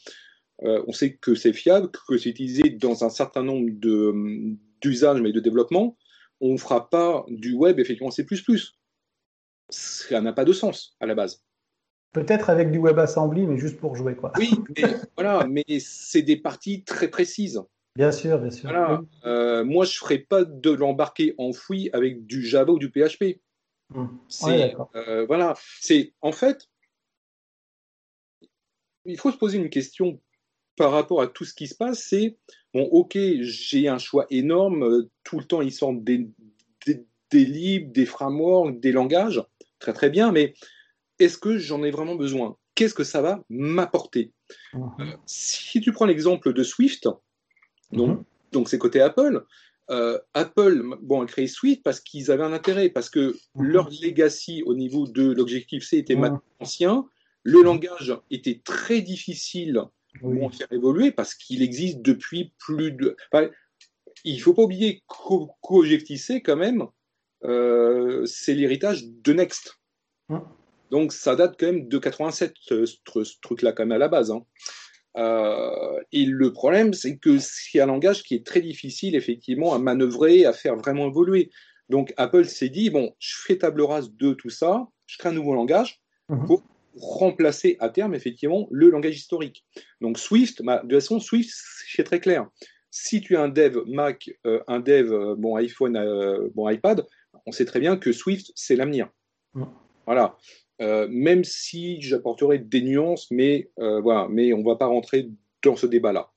Euh, on sait que c'est fiable, que c'est utilisé dans un certain nombre de d'usages, mais de développement. On ne fera pas du web effectivement C++. Ça n'a pas de sens à la base. Peut-être avec du WebAssembly, mais juste pour jouer, quoi. Oui, mais voilà, mais c'est des parties très précises. Bien sûr, bien sûr. Voilà. Euh, moi, je ferai pas de l'embarquer enfoui avec du Java ou du PHP. Mm. C'est Ouais, euh, voilà, c'est en fait il faut se poser une question par rapport à tout ce qui se passe, c'est, bon, ok, j'ai un choix énorme, tout le temps ils sortent des, des, des livres, des frameworks, des langages, très très bien, mais est-ce que j'en ai vraiment besoin? Qu'est-ce que ça va m'apporter? Mhm. Euh, Si tu prends l'exemple de Swift, donc Mhm. donc c'est côté Apple. Euh, Apple bon, a créé Swift parce qu'ils avaient un intérêt, parce que Mhm. leur legacy au niveau de l'objectif C était maintenant ancien. Le langage était très difficile Oui. à faire évoluer parce qu'il existe depuis plus de. Enfin, il ne faut pas oublier qu'au- qu'Objective C, quand même, euh, c'est l'héritage de Next. Donc ça date quand même de 87, ce, truc-là, quand même, à la base. hein. Euh, et le problème, c'est que c'est un langage qui est très difficile, effectivement, à manœuvrer, à faire vraiment évoluer. Donc Apple s'est dit, bon, je fais table rase de tout ça, je crée un nouveau langage Mhm. pour remplacer à terme, effectivement, le langage historique. Donc Swift, bah, de toute façon, Swift, c'est très clair. Si tu as un dev Mac, euh, un dev euh, bon iPhone, bon iPad, on sait très bien que Swift, c'est l'avenir. Mhm. Voilà. Euh, même si j'apporterai des nuances, mais euh, voilà, mais on va pas rentrer dans ce débat-là.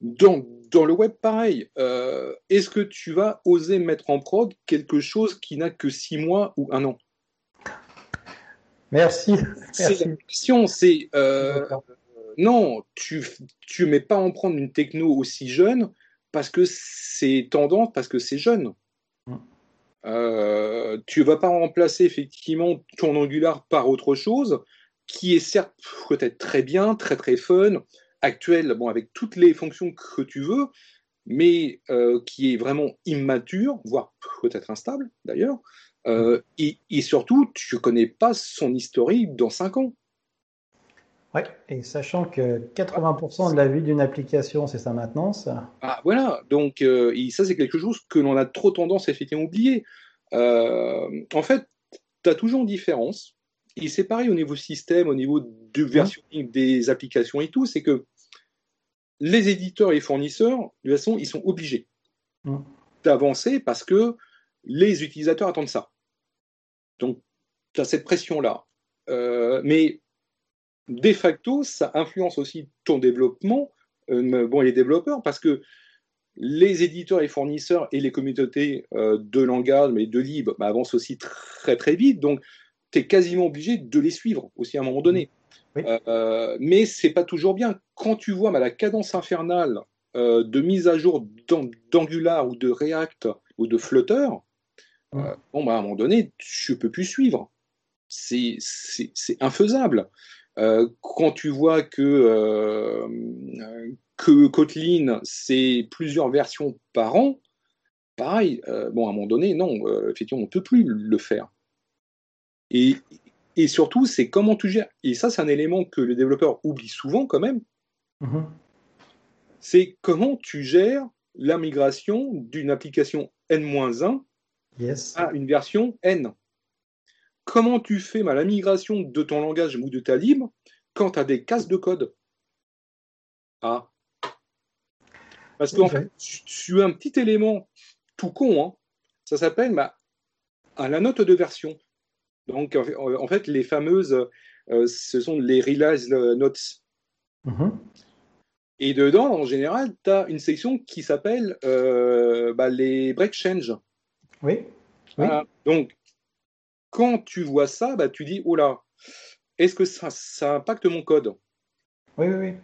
Dans, dans le web, pareil. Euh, Est-ce que tu vas oser mettre en prod quelque chose qui n'a que six mois ou un an? Merci. C'est la question. C'est non, tu tu mets pas en prendre une techno aussi jeune parce que c'est tendance, parce que c'est jeune. Euh, tu vas pas remplacer effectivement ton Angular par autre chose qui est certes peut-être très bien, très très fun, actuel, bon avec toutes les fonctions que tu veux, mais euh, qui est vraiment immature, voire peut-être instable d'ailleurs. Euh, et, surtout, tu connais pas son historique dans 5 ans. Et sachant que 80% de la vie d'une application, c'est sa maintenance. Ah, voilà, donc euh, ça c'est quelque chose que l'on a trop tendance à effectivement oublier. Euh, en fait, tu as toujours une différence, et c'est pareil au niveau système, au niveau du versionning des applications et tout, c'est que les éditeurs et fournisseurs, de toute façon, ils sont obligés Mm. d'avancer parce que les utilisateurs attendent ça. Donc, tu as cette pression-là. Euh, mais de facto, ça influence aussi ton développement, euh, bon, les développeurs, parce que les éditeurs et fournisseurs et les communautés euh, de langage, mais de libre, bah, avancent aussi très très vite. Donc, tu es quasiment obligé de les suivre aussi à un moment donné. Oui. Euh, mais c'est pas toujours bien. Quand tu vois bah, la cadence infernale euh, de mise à jour d'An- d'Angular ou de React ou de Flutter, bon, bah, à un moment donné, tu peux plus suivre. C'est infaisable. Euh, quand tu vois que, euh, que Kotlin, c'est plusieurs versions par an, pareil, euh, bon, à un moment donné, non, effectivement, on ne peut plus le faire. Et, et surtout, c'est comment tu gères. Et ça, c'est un élément que les développeurs oublient souvent quand même. Mhm. C'est comment tu gères la migration d'une application N-1 Yes. à une version N. Comment tu fais bah, la migration de ton langage ou de ta libre quand tu as des cases de code? Ah. Parce qu'en fait, tu, as un petit élément tout con, hein. ça s'appelle bah, à la note de version. Donc, en fait- les fameuses, euh, ce sont les release notes. Mhm. Et dedans, en général, tu as une section qui s'appelle euh, bah, les break change. Oui. Oui. Voilà. Donc, quand tu vois ça, bah, tu dis, oh là, est-ce que ça, ça impacte mon code? Oui, oui, oui.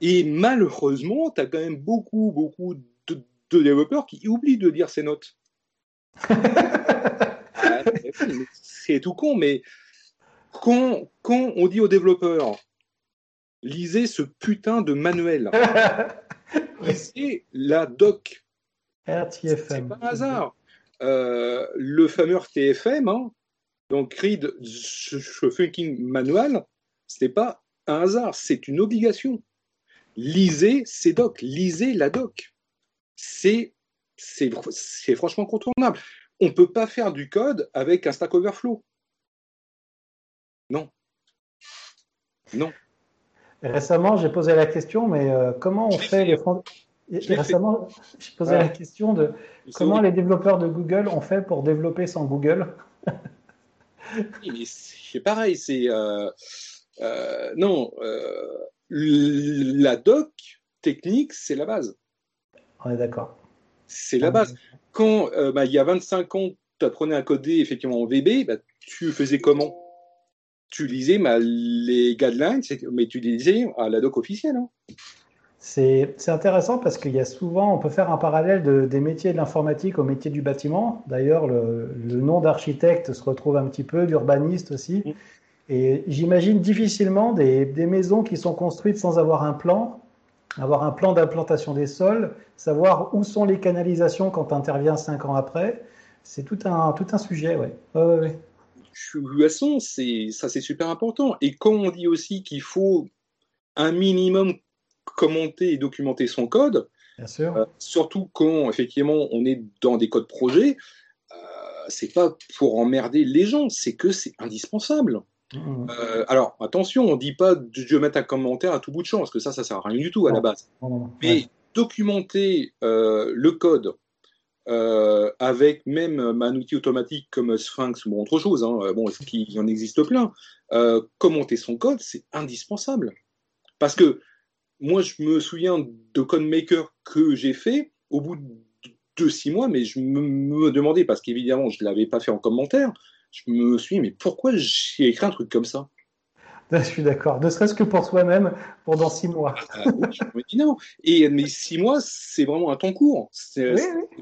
Et malheureusement, tu as quand même beaucoup, beaucoup de, de développeurs qui oublient de lire ces notes. Ah, C'est tout con, mais quand, quand on dit aux développeurs, lisez ce putain de manuel, lisez la doc, c'est RTFM. pas un hasard. Euh, le fameux TFM, hein, donc Read the Thinking Manual, ce n'est pas un hasard, c'est une obligation. Lisez ces docs, lisez la doc. C'est franchement contournable. On ne peut pas faire du code avec un Stack Overflow. Non. Non. Récemment, j'ai posé la question, mais euh, comment on fait les Récemment, j'ai posé Ouais. la question de comment les développeurs de Google ont fait pour développer sans Google? Mais c'est pareil, c'est euh, non, la doc technique, c'est la base. On est d'accord. C'est la base. Quand bah, il y a 25 ans, tu apprenais à coder effectivement en VB, bah, tu faisais comment? Tu lisais bah, les guidelines, mais tu lisais à la doc officielle. Hein. C'est intéressant parce qu'il y a souvent, on peut faire un parallèle de, des métiers de l'informatique au métier du bâtiment. D'ailleurs, le, nom d'architecte se retrouve un petit peu, d'urbaniste aussi. Mm. Et j'imagine difficilement des, des, maisons qui sont construites sans avoir un plan, avoir un plan d'implantation des sols, savoir où sont les canalisations quand intervient cinq ans après. C'est tout un, tout un sujet, ouais. ouais, ouais. Toute ça c'est super important. Et quand on dit aussi qu'il faut un minimum commenter et documenter son code. Euh, surtout quand effectivement on est dans des codes projets, euh, c'est pas pour emmerder les gens, c'est que c'est indispensable. Mmh. Euh, alors attention, on dit pas de mettre un commentaire à tout bout de champ, parce que ça, ça sert à rien du tout à la base. Mais documenter le code avec même un outil automatique comme Sphinx ou autre chose, hein, bon, il en existe plein, commenter son code, c'est indispensable. Parce que moi, je me souviens de CodeMaker que j'ai fait au bout de six mois, mais je me, demandais, parce qu'évidemment, je ne l'avais pas fait en commentaire, je me suis dit, mais pourquoi j'ai écrit un truc comme ça? Je suis d'accord. Ne serait-ce que pour soi-même pendant six mois. Ah, je me dis non. Et mais six mois, c'est vraiment un temps court. C'est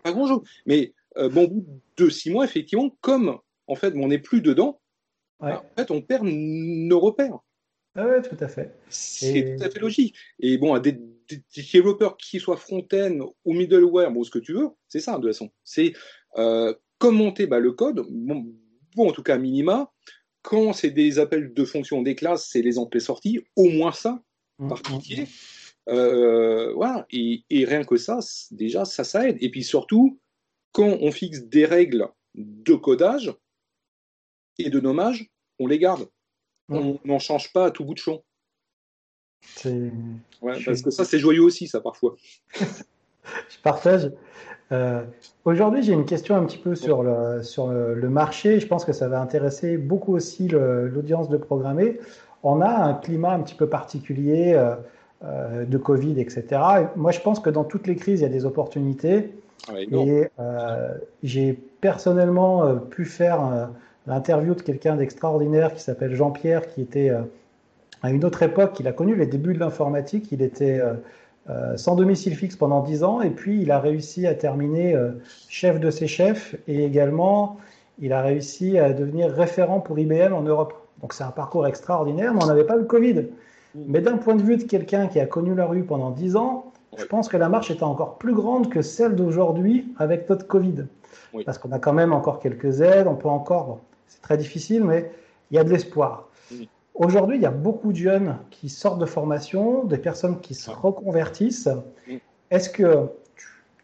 pas grand-chose. Mais euh, bon, au bout de six mois, effectivement, comme en fait, on n'est plus dedans, en fait, on perd nos repères. Ah oui, tout à fait. C'est tout à fait logique. Et bon, des, des, développeurs qui soient front-end ou middleware, bon, ce que tu veux, c'est ça, de toute façon. C'est euh, commenter bah, le code, bon, en tout cas, minima. Quand c'est des appels de fonction des classes, c'est les entrées sorties, au moins ça, mmh, par mmh, pitié. Mmh. Euh, voilà. Et, et, rien que ça, déjà, ça, ça aide. Et puis surtout, quand on fixe des règles de codage et de nommage, on les garde on n'en change pas à tout bout de champ. parce que ça, c'est joyeux aussi, ça, parfois. je partage. Euh, aujourd'hui, j'ai une question un petit peu sur le, sur le marché. Je pense que ça va intéresser beaucoup aussi l'audience de programmer. On a un climat un petit peu particulier euh, euh, de Covid, etc. moi, je pense que dans toutes les crises, il y a des opportunités. Et j'ai personnellement pu faire l'interview de quelqu'un d'extraordinaire qui s'appelle Jean-Pierre, qui était euh, à une autre époque, il a connu les débuts de l'informatique, il était euh, euh, sans domicile fixe pendant 10 ans, et puis il a réussi à terminer chef de ses chefs, et également il a réussi à devenir référent pour IBM en Europe. Donc c'est un parcours extraordinaire, mais on n'avait pas le Covid. Mais d'un point de vue de quelqu'un qui a connu la rue pendant 10 ans, je pense que la marche était encore plus grande que celle d'aujourd'hui avec notre Covid. Parce qu'on a quand même encore quelques aides, on peut encore c'est très difficile, mais il y a de l'espoir. Aujourd'hui, il y a beaucoup de jeunes qui sortent de formation, des personnes qui se reconvertissent. Est-ce que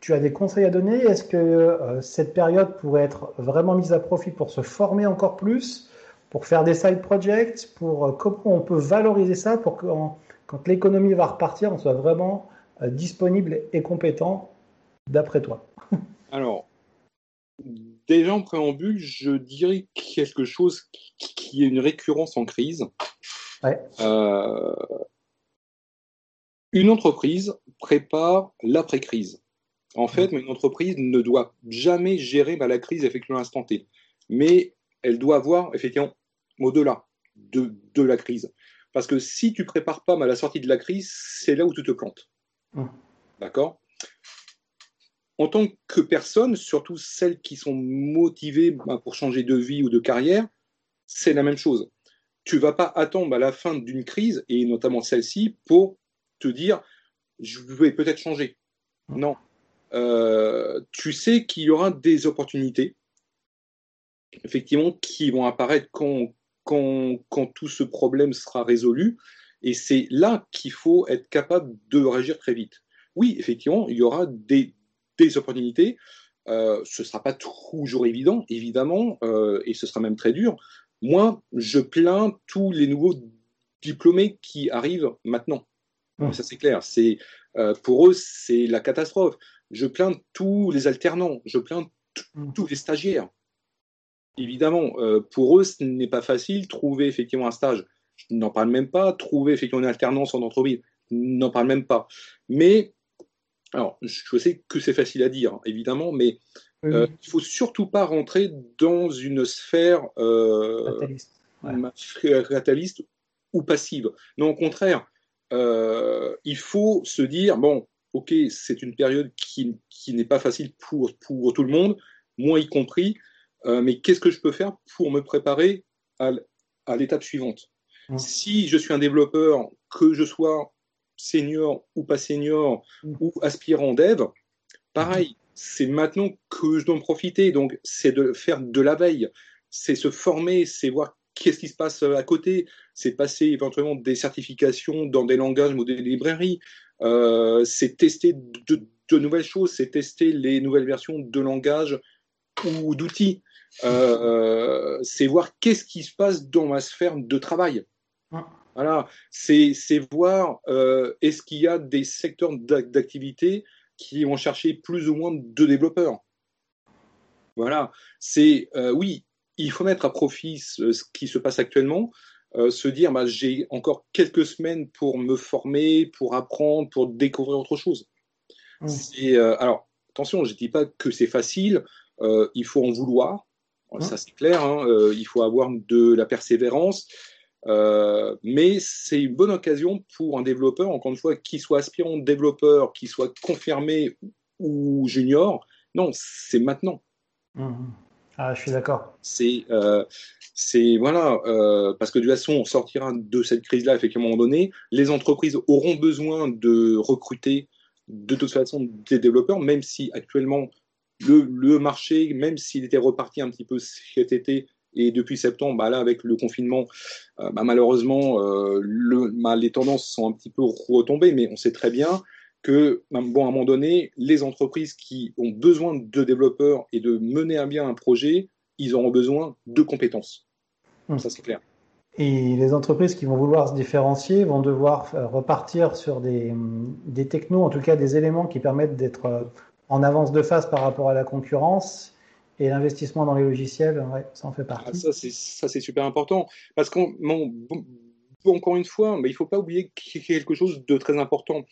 tu, as des conseils à donner? Est-ce que euh, cette période pourrait être vraiment mise à profit pour se former encore plus, pour faire des side projects, pour euh, comment on peut valoriser ça pour que quand l'économie va repartir, on soit vraiment euh, disponible et compétent d'après toi? Alors, Déjà en préambule, je dirais quelque chose qui est une récurrence en crise. Euh, une entreprise prépare l'après-crise. En fait, une entreprise ne doit jamais gérer bah, la crise effectivement à l'instant T, mais elle doit avoir effectivement au-delà de, la crise. Parce que si tu prépares pas à la sortie de la crise, c'est là où tu te plantes. D'accord? En tant que personne, surtout celles qui sont motivées bah, pour changer de vie ou de carrière, c'est la même chose. Tu vas pas attendre à la fin d'une crise, et notamment celle-ci, pour te dire je vais peut-être changer. Non. Euh, tu sais qu'il y aura des opportunités, effectivement, qui vont apparaître quand, quand, quand tout ce problème sera résolu. Et c'est là qu'il faut être capable de réagir très vite. Oui, effectivement, il y aura des, des opportunités. Euh, ce ne sera pas toujours évident, évidemment, euh, et ce sera même très dur. Moi, je plains tous les nouveaux diplômés qui arrivent maintenant. Mmh. Ça, c'est clair. C'est, euh, pour eux, c'est la catastrophe. Je plains tous les alternants, je plains mmh. tous les stagiaires. Évidemment, pour eux, ce n'est pas facile. Trouver effectivement un stage, je n'en parle même pas. Trouver effectivement une alternance en entreprise, n'en parle même pas. Mais, alors, je sais que c'est facile à dire, évidemment, mais euh, il ne faut surtout pas rentrer dans une sphère euh, fataliste, ou passive. Non, au contraire, euh, il faut se dire, bon, ok, c'est une période qui, qui n'est pas facile pour, pour tout le monde, moi y compris, euh, mais qu'est-ce que je peux faire pour me préparer à, à l'étape suivante? Mmh. Si je suis un développeur, que je sois senior ou pas senior mmh. ou aspirant dev, pareil, c'est maintenant que je dois en profiter. Donc, c'est de faire de la veille, c'est se former, c'est voir qu'est-ce qui se passe à côté, c'est passer éventuellement des certifications dans des langages ou des librairies, euh, c'est tester de, de, nouvelles choses, c'est tester les nouvelles versions de langage ou d'outils. Euh, c'est voir qu'est-ce qui se passe dans ma sphère de travail. Voilà, c'est voir euh, est-ce qu'il y a des secteurs d'activité qui vont chercher plus ou moins de développeurs? Voilà, c'est euh, oui, il faut mettre à profit ce, qui se passe actuellement, euh, se dire bah, j'ai encore quelques semaines pour me former, pour apprendre, pour découvrir autre chose. Mmh. Alors attention, je ne dis pas que c'est facile, il faut en vouloir, mmh. ça c'est clair, hein, il faut avoir de la persévérance. Euh, mais c'est une bonne occasion pour un développeur, encore une fois, qu'il soit aspirant développeur, qu'il soit confirmé ou junior. Non, c'est maintenant. Mmh. Ah, je suis d'accord. C'est, euh, c'est voilà, euh, parce que de toute façon, on sortira de cette crise-là, effectivement, à un moment donné. Les entreprises auront besoin de recruter de toute façon des développeurs, même si actuellement le, le marché, même s'il était reparti un petit peu cet été, et depuis septembre, bah là, avec le confinement, euh, bah, malheureusement, euh, le, bah, les tendances sont un petit peu retombées, mais on sait très bien que, bon, à un moment donné, les entreprises qui ont besoin de développeurs et de mener à bien un projet, ils auront besoin de compétences. Hum. Ça, c'est clair. Et les entreprises qui vont vouloir se différencier vont devoir repartir sur des, des technos, en tout cas des éléments qui permettent d'être en avance de phase par rapport à la concurrence et l'investissement dans les logiciels, ça en fait partie. Ah, ça, c'est super important. Parce qu'encore bon, une fois, mais il ne faut pas oublier quelque chose de très important.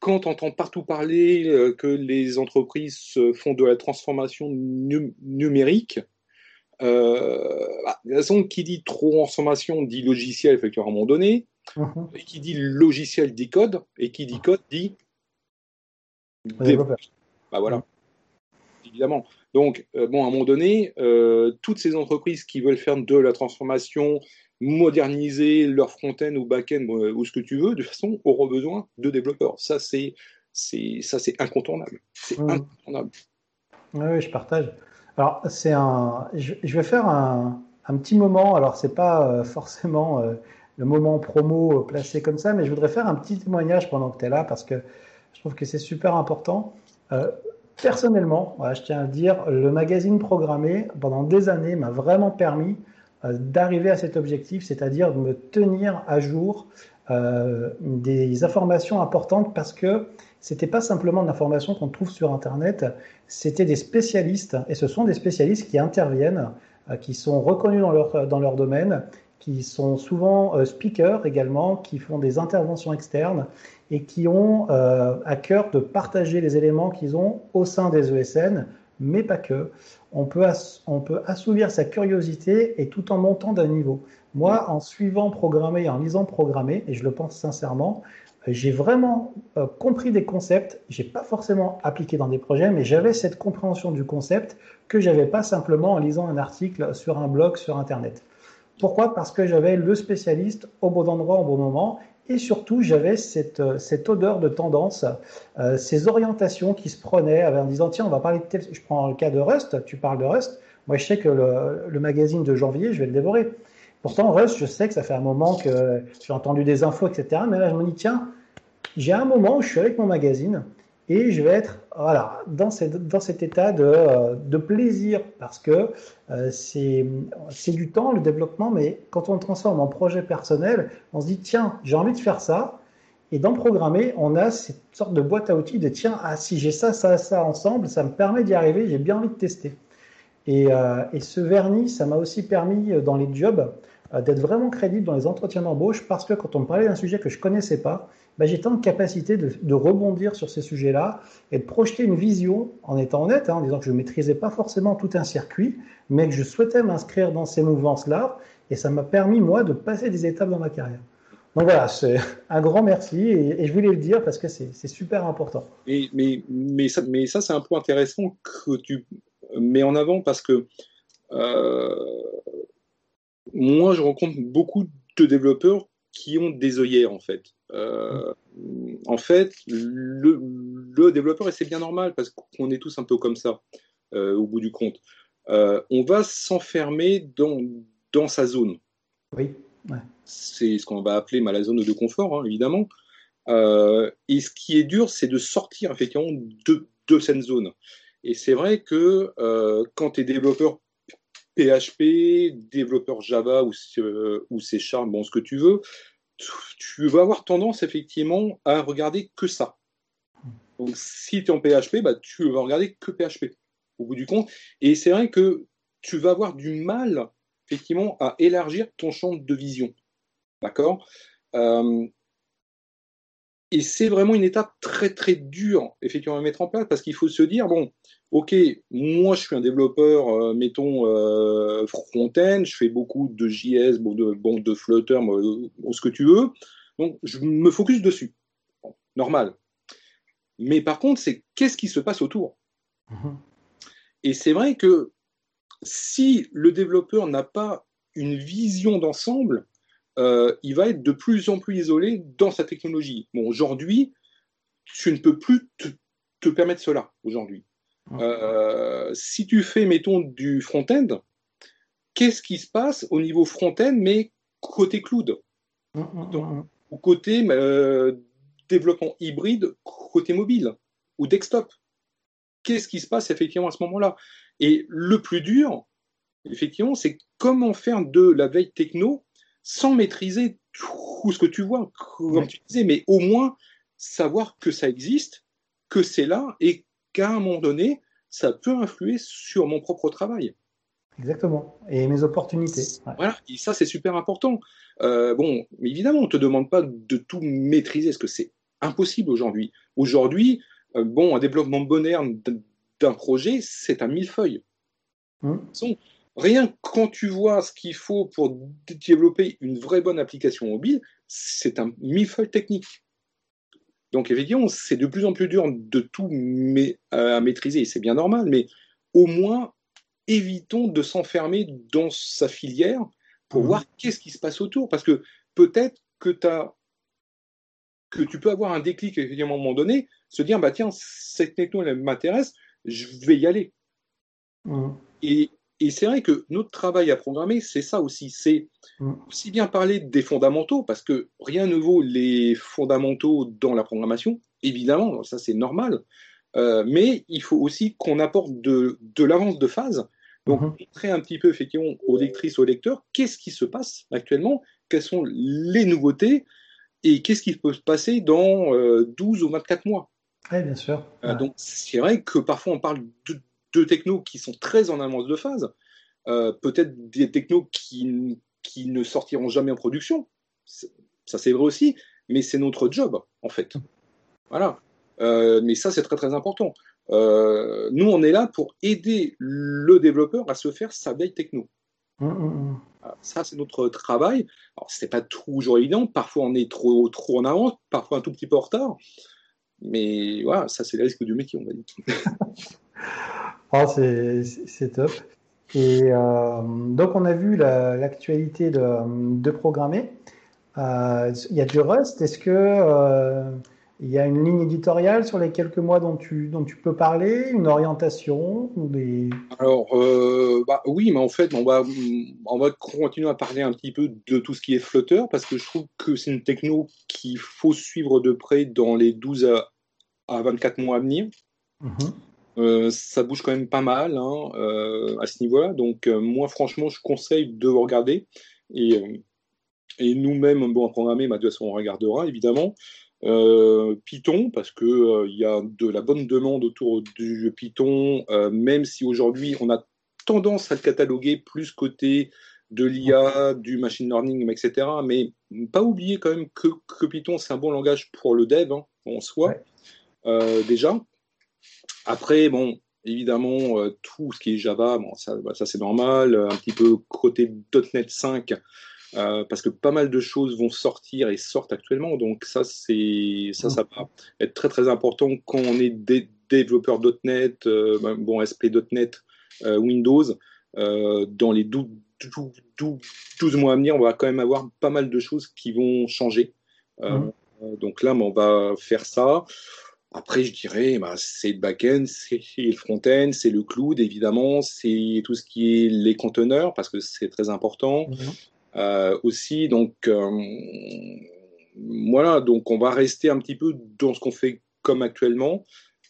Quand on entend partout parler euh, que les entreprises font de la transformation numérique, euh, bah, de toute façon, qui dit transformation dit logiciel, effectivement, à un moment donné. Mhm. Et qui dit logiciel dit code. Et qui dit code dit. Développeur. Bah voilà. Évidemment. Donc, euh, bon, à un moment donné, euh, toutes ces entreprises qui veulent faire de la transformation, moderniser leur front-end ou back-end euh, ou ce que tu veux, de toute façon, auront besoin de développeurs. Ça, c'est, ça, c'est incontournable. C'est mmh. incontournable. Oui, je partage. Alors, c'est un, je, vais faire un, petit moment. Alors, c'est pas forcément le moment promo placé comme ça, mais je voudrais faire un petit témoignage pendant que tu es là parce que je trouve que c'est super important. Personnellement, je tiens à dire, le magazine programmé, pendant des années, m'a vraiment permis euh, d'arriver à cet objectif, c'est-à-dire de me tenir à jour euh, des informations importantes parce que c'était pas simplement de l'information qu'on trouve sur Internet, c'était des spécialistes, et ce sont des spécialistes qui interviennent, euh, qui sont reconnus dans leur, dans leur domaine, qui sont souvent speakers également, qui font des interventions externes et qui ont euh, à cœur de partager les éléments qu'ils ont au sein des ESN, mais pas que. On peut, on peut assouvir sa curiosité et tout en montant d'un niveau. Moi, en suivant programmer et en lisant programmer, et je le pense sincèrement, j'ai vraiment euh, compris des concepts. J'ai pas forcément appliqué dans des projets, mais j'avais cette compréhension du concept que j'avais pas simplement en lisant un article sur un blog sur Internet. Pourquoi? Parce que j'avais le spécialiste au bon endroit au bon moment et surtout, j'avais cette, euh, cette, odeur de tendance, euh, ces orientations qui se prenaient en disant tiens, on va parler de tel. Je prends le cas de Rust, tu parles de Rust. Moi, je sais que le, le magazine de janvier, je vais le dévorer. Pourtant, Rust, je sais que ça fait un moment que j'ai entendu des infos, etc. Mais là, je me dis tiens, j'ai un moment où je suis avec mon magazine et je vais être voilà, dans, cette, dans cet état de, euh, de plaisir parce que euh, c'est du temps le développement, mais quand on le transforme en projet personnel, on se dit tiens, j'ai envie de faire ça. Et dans programmer, on a cette sorte de boîte à outils de tiens, ah, si j'ai ça, ça, ça ensemble, ça me permet d'y arriver, j'ai bien envie de tester. Et, euh, et ce vernis, ça m'a aussi permis dans les jobs d'être vraiment crédible dans les entretiens d'embauche parce que quand on me parlait d'un sujet que je connaissais pas, bah, tant de capacité de, rebondir sur ces sujets-là et de projeter une vision en étant honnête, hein, en disant que je ne maîtrisais pas forcément tout un circuit, mais que je souhaitais m'inscrire dans ces mouvances-là. Et ça m'a permis, moi, de passer des étapes dans ma carrière. Donc voilà, c'est un grand merci et, je voulais le dire parce que c'est super important. Mais, mais ça c'est un point intéressant que tu mets en avant parce que euh, moi, je rencontre beaucoup de développeurs qui ont des œillères en fait. Euh, en fait, le, développeur, et c'est bien normal parce qu'on est tous un peu comme ça euh, au bout du compte, euh, on va s'enfermer dans, dans sa zone. Oui. C'est ce qu'on va appeler ma, la zone de confort, hein, évidemment. et ce qui est dur, c'est de sortir effectivement de, de cette zone. Et c'est vrai que quand tu es développeur PHP, développeur Java ou, ou C Sharp, bon, ce que tu veux, tu vas avoir tendance effectivement à regarder que ça. Donc si tu es en PHP, bah, tu vas regarder que PHP au bout du compte. Et c'est vrai que tu vas avoir du mal effectivement à élargir ton champ de vision. D'accord? Euh, Et c'est vraiment une étape très très dure effectivement à mettre en place parce qu'il faut se dire, bon, ok, moi je suis un développeur, euh, mettons, euh, front-end, je fais beaucoup de JS, bon, de, bon, de Flutter, ce que tu veux, donc je me focus dessus. normal. Mais par contre, c'est qu'est-ce qui se passe autour? Mhm. Et c'est vrai que si le développeur n'a pas une vision d'ensemble, euh, il va être de plus en plus isolé dans sa technologie. Bon, aujourd'hui, tu ne peux plus te permettre cela aujourd'hui. Euh, si tu fais, mettons, du front-end, qu'est-ce qui se passe au niveau front-end, mais côté cloud? Mm, mm, mm, Ou côté euh, développement hybride, côté mobile ou desktop? Qu'est-ce qui se passe effectivement à ce moment-là? Et le plus dur, effectivement, c'est comment faire de la veille techno sans maîtriser tout ce que tu vois, comme tu disais, mais au moins savoir que ça existe, que c'est là et qu'à un moment donné, ça peut influer sur mon propre travail. Exactement. Et mes opportunités. Voilà, et ça c'est super important. Euh, bon, évidemment, on ne te demande pas de tout maîtriser, parce que c'est impossible aujourd'hui. Aujourd'hui, euh, bon, un développement moderne d'un projet, c'est un millefeuille. Hum. Rien quand tu vois ce qu'il faut pour développer une vraie bonne application mobile, c'est un millefeuille technique. Donc évidemment, c'est de plus en plus dur de tout à maîtriser, et c'est bien normal, mais au moins, évitons de s'enfermer dans sa filière pour mmh. voir qu'est-ce qui se passe autour. Parce que peut-être que, que tu peux avoir un déclic à un moment donné, se dire, bah tiens, cette techno, elle m'intéresse, je vais y aller. Mmh. Et et c'est vrai que notre travail à programmer, c'est ça aussi. C'est mm. aussi bien parler des fondamentaux, parce que rien ne vaut les fondamentaux dans la programmation, évidemment, ça c'est normal. Euh, mais il faut aussi qu'on apporte de, l'avance de phase. Donc, mm-hmm. montrer un petit peu, effectivement, aux lectrices, aux lecteurs, qu'est-ce qui se passe actuellement, quelles sont les nouveautés et qu'est-ce qui peut se passer dans 12 euh, ou 24 mois. Oui, bien sûr. Euh, donc, c'est vrai que parfois on parle de, deux technos qui sont très en avance de phase, euh, peut-être des technos qui, qui ne sortiront jamais en production. Ça, c'est vrai aussi, mais c'est notre job, en fait. Voilà. Euh, mais ça, c'est très, très important. Euh, nous, on est là pour aider le développeur à se faire sa veille techno. Mmh, mmh, mmh. Ça, c'est notre travail. Alors, c'est pas toujours évident. Parfois, on est trop, trop en avance, parfois un tout petit peu en retard. Mais voilà, ça, c'est le risque du métier, on va dire. Oh, c'est top. Et euh, donc, on a vu l'actualité de, programmer. Euh, il y a du Rust. Est-ce que euh, il y a une ligne éditoriale sur les quelques mois dont tu, dont tu peux parler, une orientation des... Alors, bah, oui, mais en fait, on va, on va continuer à parler un petit peu de tout ce qui est Flutter parce que je trouve que c'est une techno qu'il faut suivre de près dans les 12 à, 24 mois à venir. Mm-hmm. Euh, ça bouge quand même pas mal hein, euh, à ce niveau-là. Donc, euh, moi, franchement, je conseille de regarder. Et, et nous-mêmes, bon, à programmer, bah, de toute façon, on regardera, évidemment. Python, parce qu'il il y a de la bonne demande autour du Python, même si aujourd'hui, on a tendance à le cataloguer plus côté de l'IA, du machine learning, etc. Mais pas oublier quand même que, que Python, c'est un bon langage pour le dev hein, en soi, déjà. Après, bon, évidemment, euh, tout ce qui est Java, bon, ça, bah, ça c'est normal. Un petit peu côté .NET 5, euh, parce que pas mal de choses vont sortir et sortent actuellement. Donc ça, c'est ça, ça va être très très important quand on est des développeurs .NET, euh, ben, bon SP.NET, Windows. dans les 12, 12, mois à venir, on va quand même avoir pas mal de choses qui vont changer. Mmh. Donc là, on va faire ça. Après, je dirais, bah, c'est le back-end, c'est le front-end, c'est le cloud, évidemment, c'est tout ce qui est les conteneurs, parce que c'est très important mhm. euh, aussi. Donc, euh, voilà, donc on va rester un petit peu dans ce qu'on fait comme actuellement.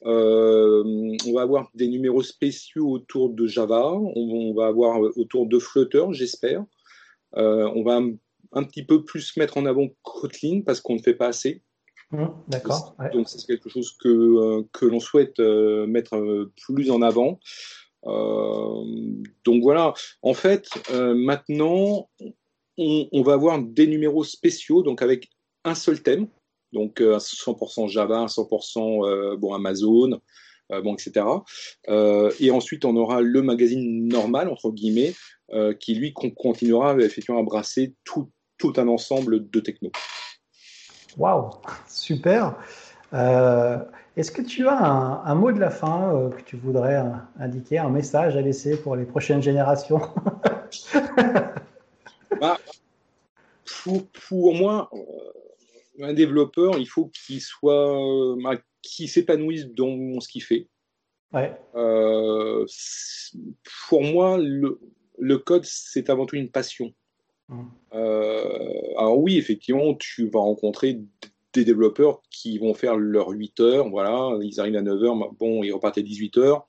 Euh, on va avoir des numéros spéciaux autour de Java, on, va avoir autour de Flutter, j'espère. on va un, petit peu plus mettre en avant Kotlin parce qu'on ne fait pas assez. Mmh, d'accord. Donc c'est quelque chose que, euh, que l'on souhaite euh, mettre euh, plus en avant. donc voilà, en fait, maintenant, on, va avoir des numéros spéciaux, donc avec un seul thème, donc 100% Java, 100% bon, Amazon, bon, etc. et ensuite, on aura le magazine normal, entre guillemets, qui lui continuera effectivement à brasser tout, tout un ensemble de techno. Waouh, super. Euh, est-ce que tu as un, mot de la fin euh, que tu voudrais euh, indiquer, un message à laisser pour les prochaines générations? Bah, pour, moi, un développeur, il faut qu'il soit, bah, qu'il s'épanouisse dans ce qu'il fait. pour moi, le code, c'est avant tout une passion. Euh, alors oui, effectivement, tu vas rencontrer des développeurs qui vont faire leurs 8 heures, voilà, ils arrivent à 9 heures, bon, ils repartent à 18 heures.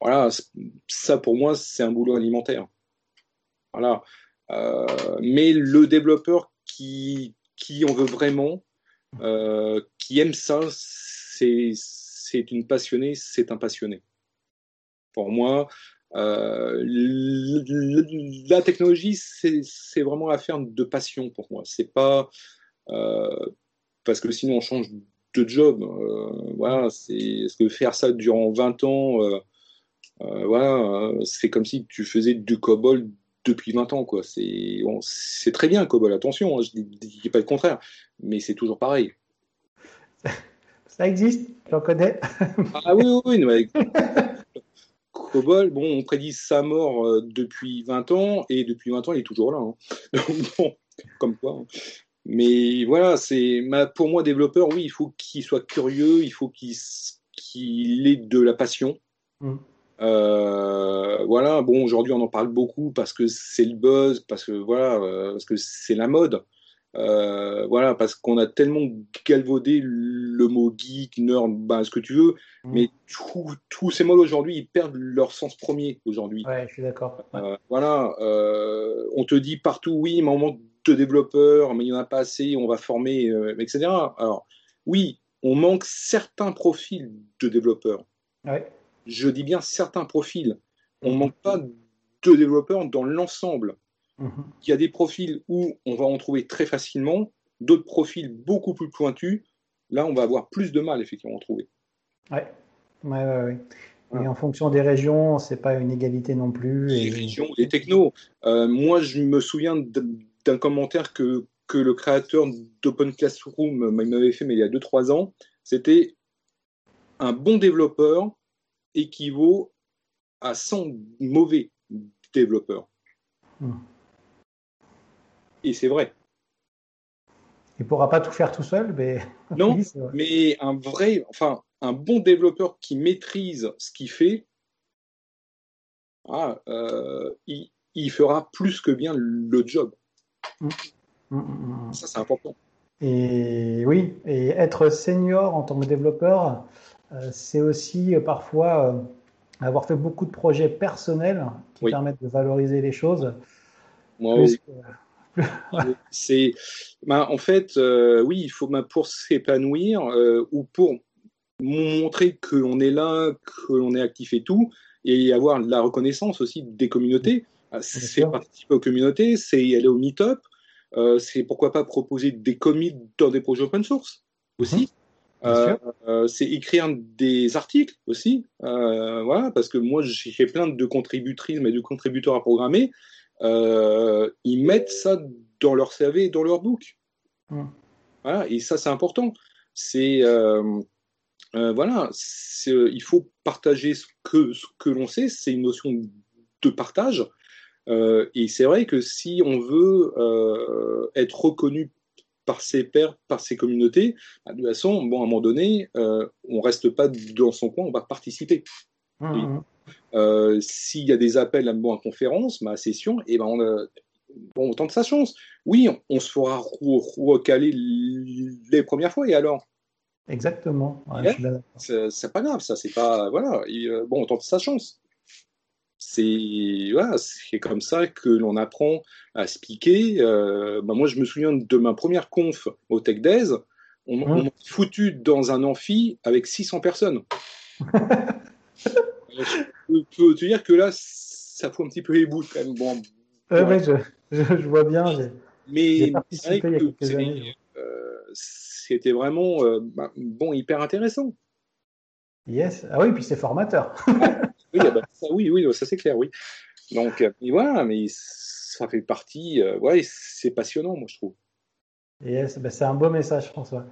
Voilà, ça pour moi, c'est un boulot alimentaire. Voilà. Euh, mais le développeur qui, qui en veut vraiment, euh, qui aime ça, c'est une passionnée, c'est un passionné. Pour moi, euh, la technologie, c'est vraiment affaire de passion pour moi. C'est pas euh, parce que sinon on change de job. Euh, voilà, c'est ce que faire ça durant 20 ans, voilà, c'est comme si tu faisais du COBOL depuis 20 ans, quoi. C'est bon, très bien COBOL. Attention, hein, je dis, dis pas le contraire, mais c'est toujours pareil. Ça existe, j'en connais. ah oui, oui, oui. Cobol, bon, on prédit sa mort euh, depuis 20 ans, et depuis 20 ans, il est toujours là. Hein. bon, comme quoi. Hein. Mais voilà, c'est pour moi, développeur, oui, il faut qu'il soit curieux, il faut qu'il ait de la passion. Mm. Euh, voilà, bon, aujourd'hui, on en parle beaucoup parce que c'est le buzz, parce que voilà, euh, parce que c'est la mode. Euh, voilà, parce qu'on a tellement galvaudé le mot geek, nerd, ben, ce que tu veux, mm. mais tous ces mots aujourd'hui, ils perdent leur sens premier aujourd'hui. Ouais, je suis d'accord. Euh, voilà, euh, on te dit partout, oui, mais on manque de développeurs, mais il n'y en a pas assez, on va former, etc. Alors, oui, on manque certains profils de développeurs. Ouais. Je dis bien certains profils. On ne mm. manque pas de développeurs dans l'ensemble. Il y a des profils où on va en trouver très facilement, d'autres profils beaucoup plus pointus. Là, on va avoir plus de mal, effectivement, à en trouver. Ouais, ouais, ouais. Et en fonction des régions, c'est pas une égalité non plus. Les régions, les technos. Euh, moi, je me souviens d'un commentaire que, que le créateur d'Open Classroom m'avait fait, mais il y a 2-3 ans. C'était un bon développeur équivaut à 100 mauvais développeurs. Hmm. Et c'est vrai. Il ne pourra pas tout faire tout seul, mais. Non, mais un vrai, enfin, un bon développeur qui maîtrise ce qu'il fait, ah, euh, il, fera plus que bien le job. Mm. Mm, mm, Ça, c'est important. Et oui, et être senior en tant que développeur, euh, c'est aussi euh, parfois avoir fait beaucoup de projets personnels qui permettent de valoriser les choses. Moi, oui. c'est, ben, en fait, euh, oui, il faut ben, pour s'épanouir euh, ou pour montrer qu'on est là, qu'on est actif et tout, et avoir la reconnaissance aussi des communautés. Ah, c'est participer aux communautés, c'est aller au meet-up, euh, c'est pourquoi pas proposer des commits dans des projets open source aussi. Mhm. C'est écrire des articles aussi, voilà, parce que moi j'ai plein de contributrices et de contributeurs à programmer. Ils mettent ça dans leur CV et dans leur book. Mhm. Voilà, et ça c'est important. C'est voilà, il faut partager ce que, ce que l'on sait, c'est une notion de partage. Euh, et c'est vrai que si on veut euh, être reconnu par ses pairs, par ses communautés, bah, de toute façon, bon, à un moment donné, euh, on reste pas dans son coin, on va participer. Mmh, mmh. S'il y a des appels à, bon, à conférence, ma session, et eh ben on, bon, on tente sa chance. Oui, on, se fera recaler les premières fois, et alors? Exactement. c'est pas grave, ça, c'est pas. Voilà, bon, on tente sa chance c'est voilà, c'est comme ça que l'on apprend à se piquer. Euh, bah, moi, je me souviens de ma première conf au Tech Days. On, mmh. m'a foutu dans un amphi avec 600 personnes. je peux te dire que là, ça fout un petit peu les boules quand même. Bon, ouais, je, je, vois bien. Mais euh, c'était vraiment euh, bah, bon, hyper intéressant. Yes. Ah oui, puis c'est formateur. oui, ah bah, ça, oui, oui, ça c'est clair, oui. Donc, euh, voilà, mais ça fait partie, euh, ouais, c'est passionnant, moi, je trouve. Yes, bah, c'est un beau message, François.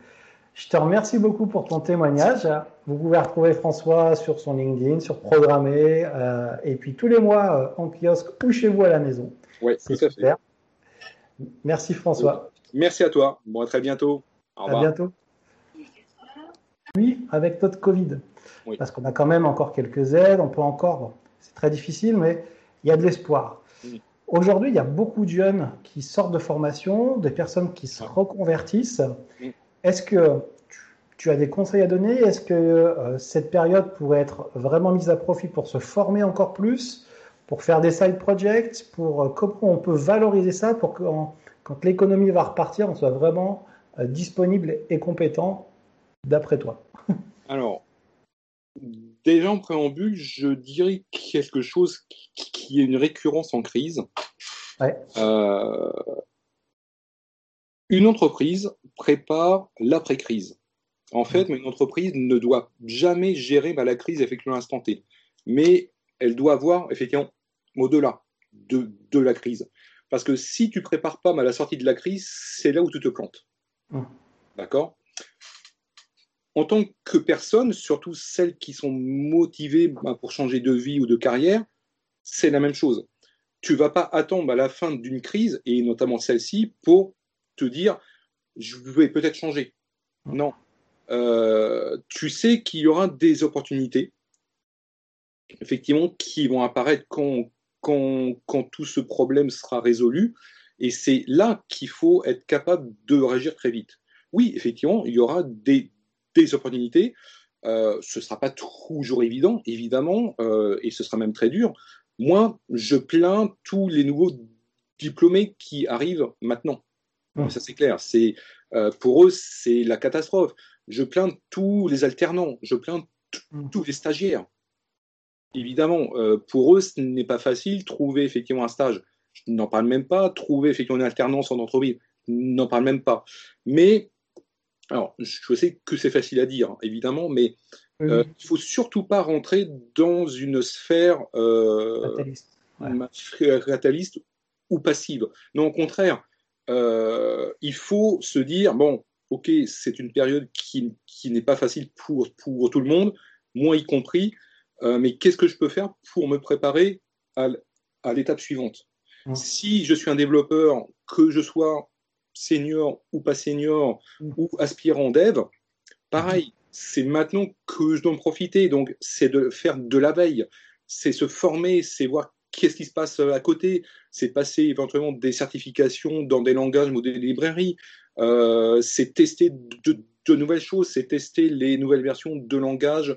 Je te remercie beaucoup pour ton témoignage. Vous pouvez retrouver François sur son LinkedIn, sur Programmer, euh, et puis tous les mois en kiosque ou chez vous à la maison. Oui, c'est super. Merci François. Merci à toi. Bon, à très bientôt. Au revoir. À bientôt. Oui, avec notre Covid parce qu'on a quand même encore quelques aides, on peut encore, c'est très difficile, mais il y a de l'espoir. Aujourd'hui, il y a beaucoup de jeunes qui sortent de formation, des personnes qui se reconvertissent. Est-ce que tu, as des conseils à donner? Est-ce que euh, cette période pourrait être vraiment mise à profit pour se former encore plus, pour faire des side projects, pour euh, comment on peut valoriser ça pour que quand l'économie va repartir, on soit vraiment euh, disponible et compétent d'après toi? Alors, Déjà en préambule, je dirais quelque chose qui est une récurrence en crise. Euh, une entreprise prépare l'après-crise. En fait, une entreprise ne doit jamais gérer bah, la crise effectivement à l'instant T, mais elle doit voir effectivement au-delà de, la crise. Parce que si tu prépares pas à la sortie de la crise, c'est là où tu te plantes. D'accord? En tant que personne, surtout celles qui sont motivées bah, pour changer de vie ou de carrière, c'est la même chose. Tu vas pas attendre à la fin d'une crise, et notamment celle-ci, pour te dire je vais peut-être changer. Non. Euh, tu sais qu'il y aura des opportunités, effectivement, qui vont apparaître quand, tout ce problème sera résolu. Et c'est là qu'il faut être capable de réagir très vite. Oui, effectivement, il y aura des, des opportunités. Euh, ce ne sera pas toujours évident, évidemment, euh, et ce sera même très dur. Moi, je plains tous les nouveaux diplômés qui arrivent maintenant. Mmh. Ça, c'est clair. C'est euh, pour eux, c'est la catastrophe. Je plains tous les alternants. Je plains mmh. tous les stagiaires. Évidemment, pour eux, ce n'est pas facile trouver effectivement un stage. Je n'en parle même pas. Trouver effectivement une alternance en entreprise, n'en parle même pas. Mais alors, je sais que c'est facile à dire, évidemment, mais euh, il ne faut surtout pas rentrer dans une sphère euh, fataliste. ou passive. Non, au contraire, euh, il faut se dire, bon, ok, c'est une période qui, n'est pas facile pour, pour tout le monde, moi y compris, mais qu'est-ce que je peux faire pour me préparer à, l'étape suivante mmh. Si je suis un développeur, que je sois senior ou pas senior mm. ou aspirant dev, pareil, c'est maintenant que je dois en profiter. Donc, c'est de faire de la veille, c'est se former, c'est voir qu'est-ce qui se passe à côté, c'est passer éventuellement des certifications dans des langages ou des librairies, euh, c'est tester de, nouvelles choses, c'est tester les nouvelles versions de langage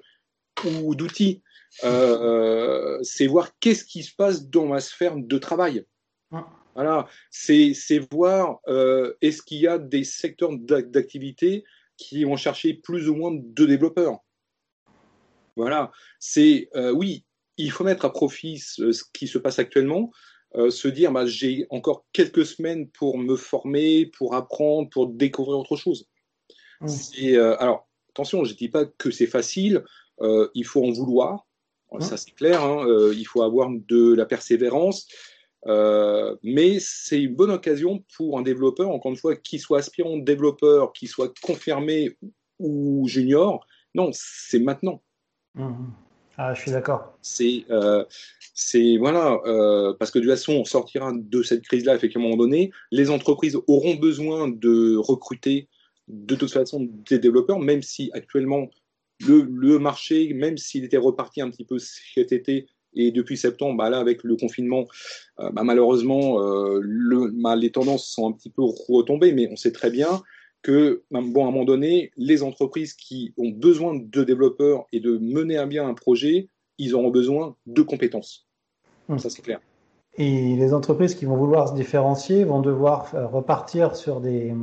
ou d'outils. Euh, c'est voir qu'est-ce qui se passe dans ma sphère de travail. Voilà, c'est voir euh, est-ce qu'il y a des secteurs d'activité qui vont chercher plus ou moins de développeurs. Voilà, c'est euh, oui, il faut mettre à profit ce, qui se passe actuellement, euh, se dire bah, j'ai encore quelques semaines pour me former, pour apprendre, pour découvrir autre chose. Mmh. Euh, alors, attention, je ne dis pas que c'est facile, euh, il faut en vouloir, mmh. ça c'est clair, hein, il faut avoir de la persévérance, mais c'est une bonne occasion pour un développeur, encore une fois, qu'il soit aspirant développeur, qu'il soit confirmé ou junior, non, c'est maintenant. Mmh. Ah, je suis d'accord. C'est, euh, c'est voilà, euh, parce que de toute façon, on sortira de cette crise-là, effectivement, à un moment donné. Les entreprises auront besoin de recruter de toute façon des développeurs, même si actuellement le, marché, même s'il était reparti un petit peu cet été et depuis septembre, bah là, avec le confinement, euh, bah, malheureusement, bah, les tendances sont un petit peu retombées, mais on sait très bien que, bon, à un moment donné, les entreprises qui ont besoin de développeurs et de mener à bien un projet, ils auront besoin de compétences. Hmm. Ça, c'est clair. Et les entreprises qui vont vouloir se différencier vont devoir repartir sur des,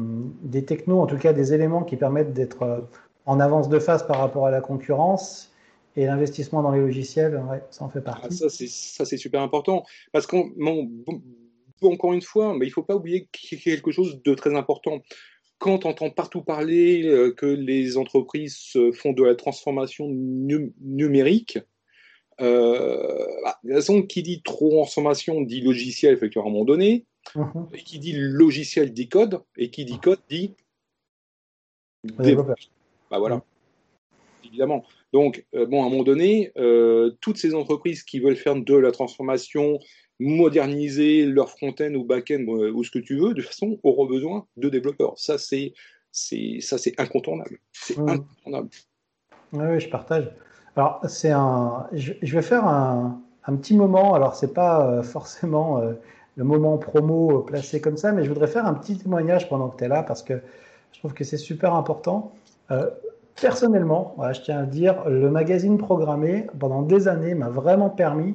des technos, en tout cas des éléments qui permettent d'être euh, en avance de phase par rapport à la concurrence. Et l'investissement dans les logiciels, ça en fait partie. Ah, ça, c'est super important. Parce qu'encore bon, une fois, mais il ne faut pas oublier quelque chose de très important quand on entend partout parler euh, que les entreprises font de la transformation numérique, euh, bah, de toute façon, qui dit transformation dit logiciel, effectivement, à un moment donné, mhm. et qui dit logiciel dit code, et qui dit code dit développeur. Bah voilà, mhm. évidemment. Donc, euh, bon, à un moment donné, toutes ces entreprises qui veulent faire de la transformation moderniser leur front-end ou back-end ou ce que tu veux, de toute façon, auront besoin de développeurs. Ça, c'est, c'est, ça, c'est incontournable. C'est mmh. incontournable. Oui, je partage. Alors, c'est un, je, vais faire un, un, petit moment. Alors, c'est pas euh, forcément euh, le moment promo euh, placé comme ça, mais je voudrais faire un petit témoignage pendant que tu es là parce que je trouve que c'est super important. personnellement, je tiens à dire, le magazine programmé pendant des années m'a vraiment permis euh,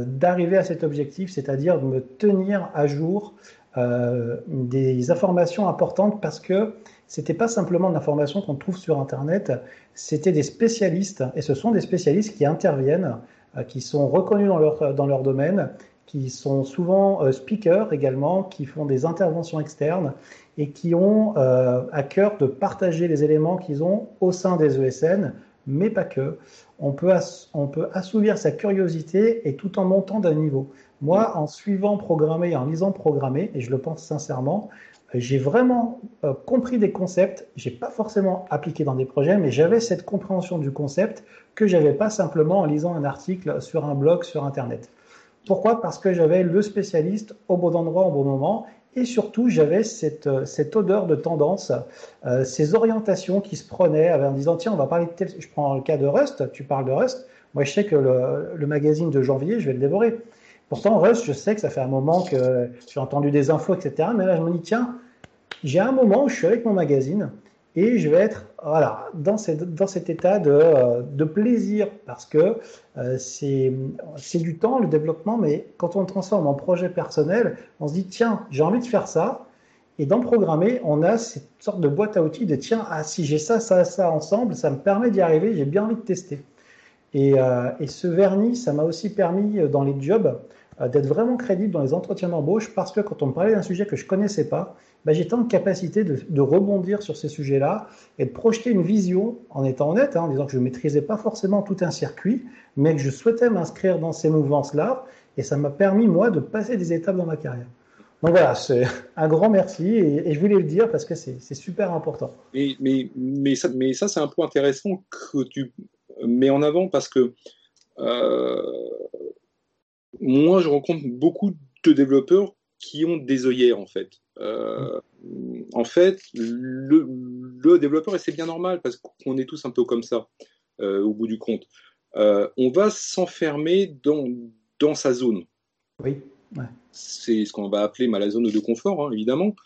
d'arriver à cet objectif, c'est-à-dire de me tenir à jour euh, des informations importantes parce que c'était pas simplement de l'information qu'on trouve sur Internet, c'était des spécialistes, et ce sont des spécialistes qui interviennent, euh, qui sont reconnus dans leur, dans leur domaine, qui sont souvent speakers également, qui font des interventions externes et qui ont à cœur de partager les éléments qu'ils ont au sein des ESN, mais pas que on peut, on peut assouvir sa curiosité et tout en montant d'un niveau. Moi, en suivant programmer et en lisant programmer, et je le pense sincèrement, j'ai vraiment euh, compris des concepts. J'ai pas forcément appliqué dans des projets, mais j'avais cette compréhension du concept que j'avais pas simplement en lisant un article sur un blog sur Internet. Pourquoi? Parce que j'avais le spécialiste au bon endroit au bon moment et surtout, j'avais cette, euh, cette, odeur de tendance, euh, ces orientations qui se prenaient en disant tiens, on va parler de. Je prends le cas de Rust, tu parles de Rust. Moi, je sais que le, le magazine de janvier, je vais le dévorer. Pourtant, Rust, je sais que ça fait un moment que j'ai entendu des infos, etc. Mais là, je me dis tiens, j'ai un moment où je suis avec mon magazine et je vais être voilà, dans, cette, dans cet état de, euh, de plaisir parce que euh, c'est du temps le développement, mais quand on le transforme en projet personnel, on se dit tiens, j'ai envie de faire ça. Et dans programmer, on a cette sorte de boîte à outils de tiens, ah, si j'ai ça, ça, ça ensemble, ça me permet d'y arriver, j'ai bien envie de tester. Et, euh, et ce vernis, ça m'a aussi permis dans les jobs d'être vraiment crédible dans les entretiens d'embauche parce que quand on me parlait d'un sujet que je connaissais pas, bah, j'étais en capacité de, rebondir sur ces sujets-là et de projeter une vision en étant honnête, hein, en disant que je ne maîtrisais pas forcément tout un circuit, mais que je souhaitais m'inscrire dans ces mouvances-là. Et ça m'a permis, moi, de passer des étapes dans ma carrière. Donc voilà, c'est un grand merci et, je voulais le dire parce que c'est super important. Mais, mais, mais ça, mais ça c'est un point intéressant que tu mets en avant parce que euh, moi, je rencontre beaucoup de développeurs qui ont des œillères en fait. Euh, en fait, le, développeur, et c'est bien normal parce qu'on est tous un peu comme ça euh, au bout du compte, euh, on va s'enfermer dans, dans sa zone. Oui. C'est ce qu'on va appeler la zone de confort, hein, évidemment.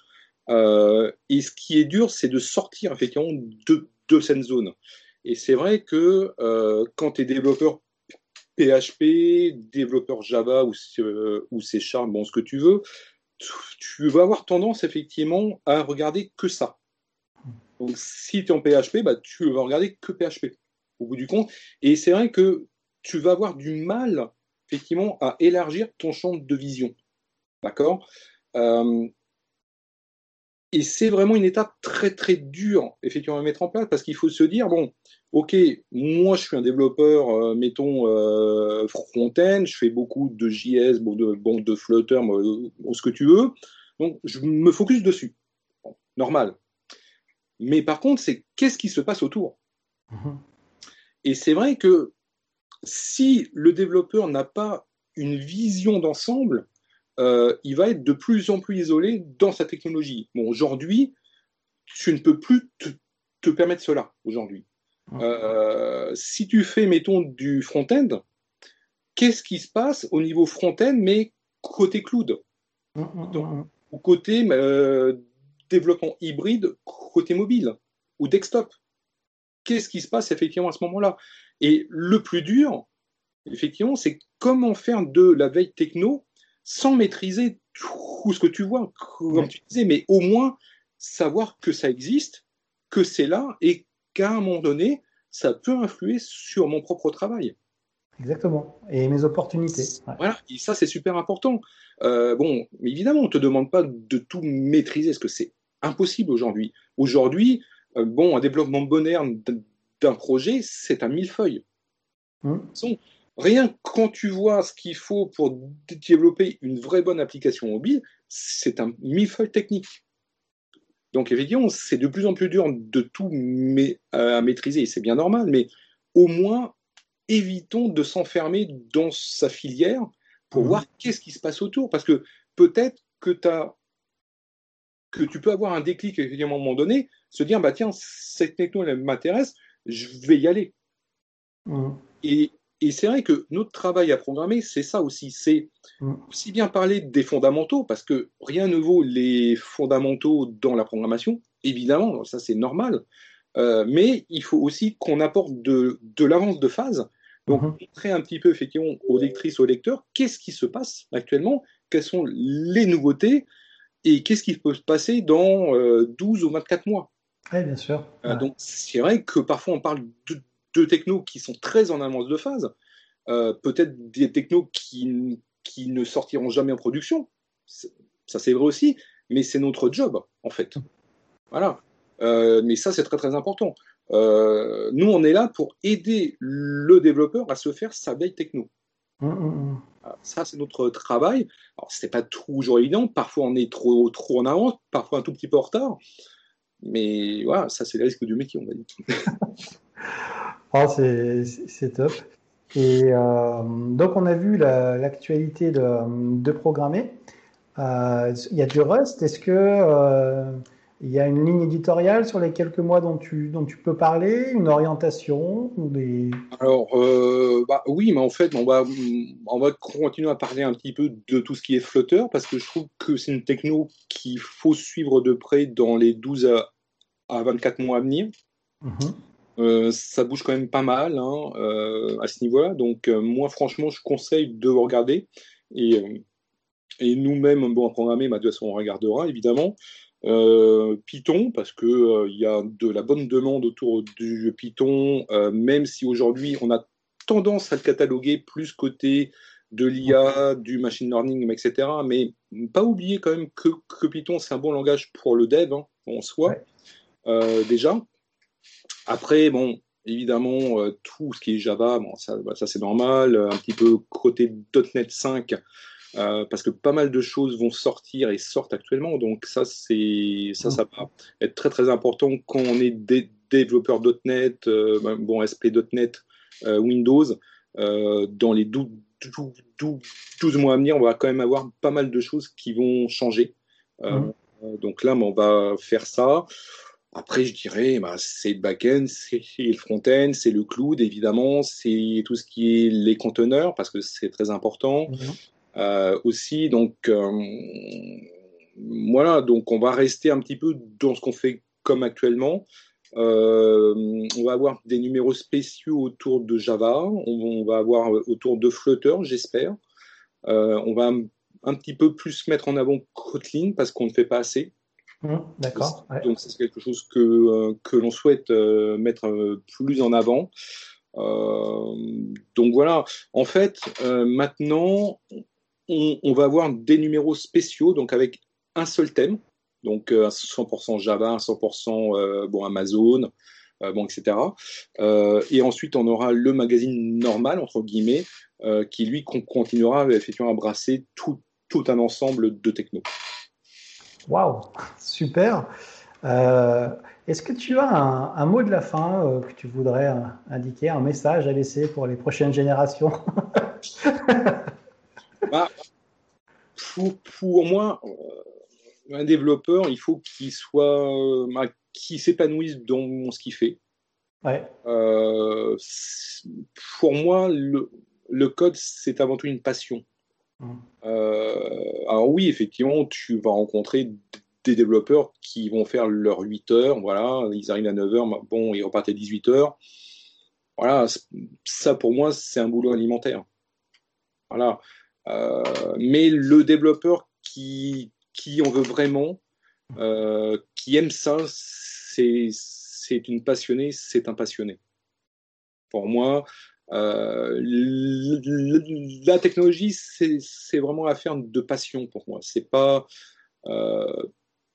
et ce qui est dur, c'est de sortir effectivement de, de cette zone. Et c'est vrai que quand tu es développeur PHP, développeur Java ou, ou C Sharp, bon, ce que tu veux, tu vas avoir tendance effectivement à regarder que ça. Donc si tu es en PHP, bah, tu vas regarder que PHP au bout du compte. Et c'est vrai que tu vas avoir du mal, effectivement, à élargir ton champ de vision. D'accord? Euh, Et c'est vraiment une étape très, très dure, effectivement, à mettre en place, parce qu'il faut se dire, bon, ok, moi, je suis un développeur, euh, mettons, euh, front-end, je fais beaucoup de JS, bon, de, bon, de Flutter, ce que tu veux, donc je me focus dessus. normal. Mais par contre, c'est qu'est-ce qui se passe autour? Mhm. Et c'est vrai que si le développeur n'a pas une vision d'ensemble, euh, il va être de plus en plus isolé dans sa technologie. Bon, aujourd'hui, tu ne peux plus te, permettre cela aujourd'hui. Euh, si tu fais, mettons, du front-end, qu'est-ce qui se passe au niveau front-end, mais côté cloud? Mhm, Ou côté euh, développement hybride côté mobile ou desktop. Qu'est-ce qui se passe effectivement à ce moment-là? Et le plus dur, effectivement, c'est comment faire de la veille techno sans maîtriser tout ce que tu vois, comme tu disais, mais au moins savoir que ça existe, que c'est là et qu'à un moment donné, ça peut influer sur mon propre travail. Exactement. Et mes opportunités. Voilà, et ça c'est super important. Euh, bon, évidemment, on ne te demande pas de tout maîtriser, parce que c'est impossible aujourd'hui. Aujourd'hui, euh, bon, un développement moderne d'un projet, c'est un millefeuille. Mmh. Rien quand tu vois ce qu'il faut pour développer une vraie bonne application mobile, c'est un millefeuille technique. Donc évidemment, c'est de plus en plus dur de tout à maîtriser, c'est bien normal, mais au moins évitons de s'enfermer dans sa filière pour mmh. voir qu'est-ce qui se passe autour. Parce que peut-être que as que tu peux avoir un déclic à un moment donné, se dire bah tiens cette techno elle m'intéresse, je vais y aller. Mmh. Et, et c'est vrai que notre travail à programmer, c'est ça aussi, c'est mmh. aussi bien parler des fondamentaux parce que rien ne vaut les fondamentaux dans la programmation, évidemment, ça c'est normal. Euh, mais il faut aussi qu'on apporte de, de l'avance de phase. Donc, mmh. montrer un petit peu effectivement aux lectrices, aux lecteurs, qu'est-ce qui se passe actuellement, quelles sont les nouveautés, et qu'est-ce qui peut se passer dans 12 euh, ou 24 mois Oui, bien sûr. Euh, donc, c'est vrai que parfois on parle de, de, technos qui sont très en avance de phase, euh, peut-être des technos qui, qui ne sortiront jamais en production. Ça, c'est vrai aussi, mais c'est notre job, en fait. Voilà. mais ça, c'est très, très important. nous, on est là pour aider le développeur à se faire sa veille techno. Hum, hum, hum. Ça, c'est notre travail. Alors, n'est pas toujours évident. Parfois, on est trop, trop en avance, parfois un tout petit peu en retard. Mais voilà, ça, c'est le risque du métier, on va dire. oh, c'est top. Et euh, donc, on a vu l'actualité de, de, programmer. Euh, il y a du Rust. Est-ce que euh, il y a une ligne éditoriale sur les quelques mois dont tu, dont tu peux parler, une orientation ou des... Alors, bah, oui, mais en fait, on va, on va continuer à parler un petit peu de tout ce qui est Flutter, parce que je trouve que c'est une techno qu'il faut suivre de près dans les 12 à, 24 mois à venir. Mhm. Euh, ça bouge quand même pas mal hein, euh, à ce niveau-là. Donc, moi, franchement, je conseille de regarder. Et, et nous-mêmes, bon, à programmer, bah, de toute façon, on regardera, évidemment. Euh, Python, parce qu'il euh, il y a de la bonne demande autour du Python, euh, même si aujourd'hui on a tendance à le cataloguer plus côté de l'IA, du machine learning, etc. Mais pas oublier quand même que, que Python, c'est un bon langage pour le dev hein, en soi, déjà. Après, bon, évidemment, tout ce qui est Java, bon, ça, bah, ça c'est normal. Un petit peu côté .NET 5, euh, parce que pas mal de choses vont sortir et sortent actuellement. Donc ça, c'est ça, ça va être très très important quand on est des développeurs .NET, euh, bon SP.NET, euh, Windows. dans les 12, 12, mois à venir, on va quand même avoir pas mal de choses qui vont changer. Mmh. Donc là, on va faire ça. Après, je dirais, bah, c'est le back-end, c'est le front-end, c'est le cloud, évidemment, c'est tout ce qui est les conteneurs, parce que c'est très important. Mmh. Euh, aussi. Donc euh, voilà, donc on va rester un petit peu dans ce qu'on fait comme actuellement. Euh, on va avoir des numéros spéciaux autour de Java, on, va avoir autour de Flutter, j'espère. on va un, petit peu plus mettre en avant Kotlin parce qu'on ne fait pas assez. Mmh, d'accord. Donc c'est quelque chose que, que l'on souhaite mettre plus en avant. donc voilà, en fait, maintenant, on, va avoir des numéros spéciaux, donc avec un seul thème, donc 100% Java, 100% bon, Amazon, bon, etc. et ensuite, on aura le magazine normal, entre guillemets, qui lui continuera effectivement à brasser tout, tout un ensemble de techno. Waouh, super. Euh, est-ce que tu as un, mot de la fin euh, que tu voudrais euh, indiquer, un message à laisser pour les prochaines générations bah, pour, moi, un développeur, il faut qu'il soit, bah, qu'il s'épanouisse dans ce qu'il fait. Ouais. pour moi, le, le code, c'est avant tout une passion. Mmh. alors oui, effectivement, tu vas rencontrer des développeurs qui vont faire leurs 8 heures, voilà, ils arrivent à 9 heures, bon, ils repartent à 18 heures. Voilà, ça pour moi, c'est un boulot alimentaire. Voilà. Euh, mais le développeur qui, qui en veut vraiment, euh, qui aime ça, c'est une passionnée, c'est un passionné. Pour moi, euh, la technologie, c'est, vraiment affaire de passion pour moi. C'est pas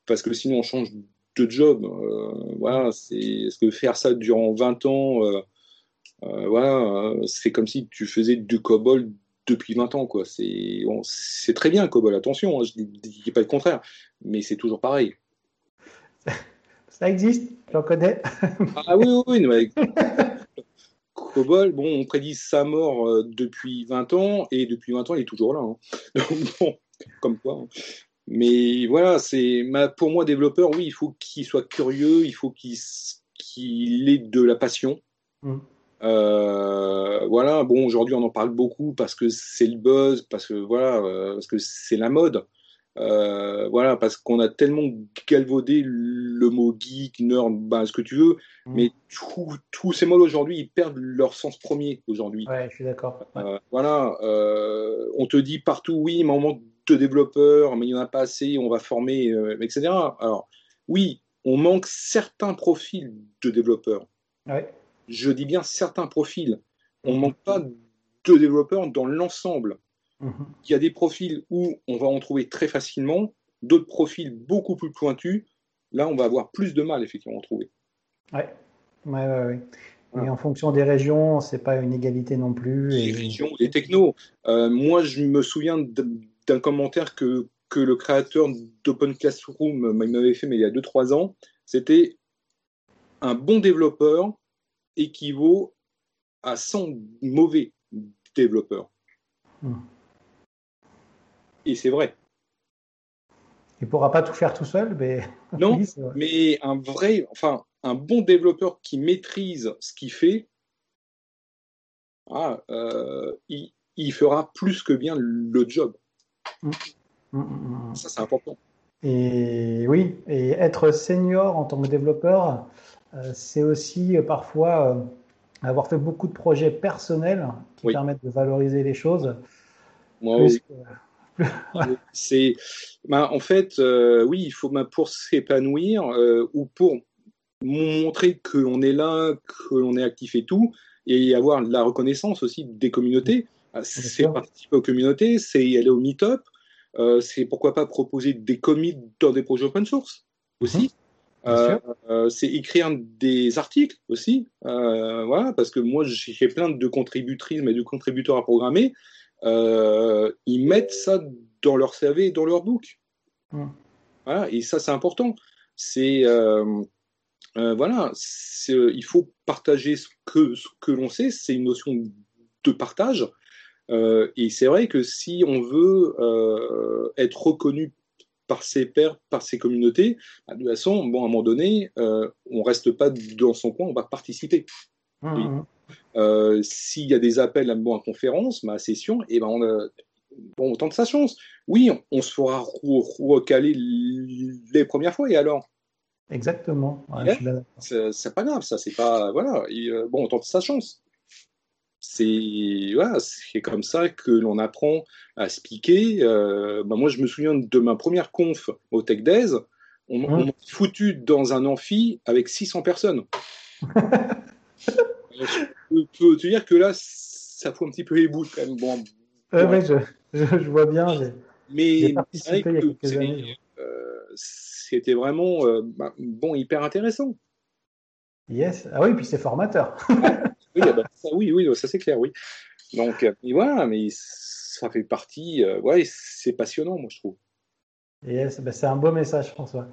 parce que sinon on change de job. Euh, voilà, c'est est-ce que faire ça durant 20 ans, euh, euh, voilà, c'est comme si tu faisais du COBOL depuis 20 ans, quoi. C'est c'est très bien COBOL, attention, hein, je ne dis pas le contraire, mais c'est toujours pareil. Ça existe, j'en connais. ah oui, oui, oui. COBOL, bon, on prédit sa mort depuis 20 ans, et depuis 20 ans, il est toujours là. Hein. bon, comme quoi. Hein. Mais voilà, c'est pour moi développeur, oui, il faut qu'il soit curieux, il faut qu'il ait de la passion. Mm. Euh, voilà, bon, aujourd'hui on en parle beaucoup parce que c'est le buzz, parce que voilà, euh, parce que c'est la mode. Euh, voilà, parce qu'on a tellement galvaudé le mot geek, nerd, ben, ce que tu veux, mm. mais tous ces mots aujourd'hui, ils perdent leur sens premier aujourd'hui. Ouais, je suis d'accord. voilà, on te dit partout, oui, mais on manque de développeurs, mais il n'y en a pas assez, on va former, euh, etc. Alors, oui, on manque certains profils de développeurs. Je dis bien certains profils. On ne manque pas de développeurs dans l'ensemble. Il y a des profils où on va en trouver très facilement, d'autres profils beaucoup plus pointus. Là, on va avoir plus de mal, effectivement, à en trouver. Ouais, ouais, ouais. Et en fonction des régions, c'est pas une égalité non plus. Les régions, les technos. Euh, moi, je me souviens d'un commentaire que, que le créateur d'Open Classroom m'avait fait mais il y a 2-3 ans. C'était un bon développeur équivaut à 100 mauvais développeurs. Hmm. Et c'est vrai. Il ne pourra pas tout faire tout seul, mais. Non, mais un vrai, enfin, un bon développeur qui maîtrise ce qu'il fait, ah, euh, il, il, fera plus que bien le job. Mm. Mm, mm, Ça, c'est important. Et oui, et être senior en tant que développeur, euh, c'est aussi euh, parfois avoir fait beaucoup de projets personnels qui permettent de valoriser les choses. Moi, c'est, bah, en fait, oui, il faut bah, pour s'épanouir ou pour montrer qu'on est là, qu'on est actif et tout, et avoir la reconnaissance aussi des communautés. Ah, c'est participer aux communautés, c'est aller au meet-up, euh, c'est pourquoi pas proposer des commits dans des projets open source aussi. Mmh. Euh, euh, c'est écrire des articles aussi, voilà, parce que moi j'ai plein de contributrices, mais de contributeurs à programmer, ils mettent ça dans leur CV et dans leur book. Mmh. Voilà, et ça c'est important. C'est voilà, il faut partager ce que, ce que l'on sait, c'est une notion de partage. Euh, et c'est vrai que si on veut euh, être reconnu par ses pairs, par ses communautés, bah, de toute façon, bon, à un moment donné, euh, on reste pas dans son coin, on va participer. Mmh, mmh. S'il y a des appels à, bon, à conférence, ma session, et eh ben on, bon, tente sa chance. Oui, on, se fera recaler les premières fois, et alors? Exactement. c'est pas grave, ça, c'est pas. Voilà, bon, on tente sa chance c'est voilà, comme ça que l'on apprend à se piquer. Euh, bah, moi, je me souviens de ma première conf au Tech Days. On, m'a foutu dans un amphi avec 600 personnes. je peux te dire que là, ça fout un petit peu les bouches quand même. Bon, ouais. je, je, vois bien. Mais c'était vraiment euh, bah, bon, hyper intéressant. Yes. Ah oui, puis c'est formateur. oui, ah bah, ça, oui, oui, ça c'est clair, oui. Donc, euh, voilà, mais ça fait partie. Euh, ouais, c'est passionnant, moi, je trouve. Yes, bah, c'est un beau message, François.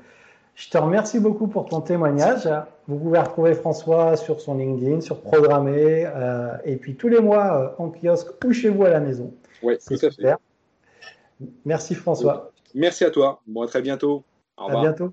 Je te remercie beaucoup pour ton témoignage. Vous pouvez retrouver François sur son LinkedIn, sur Programmer, euh, et puis tous les mois en kiosque ou chez vous à la maison. Oui, tout à fait. Merci François. Merci à toi. Bon, à très bientôt. Au revoir. À bientôt.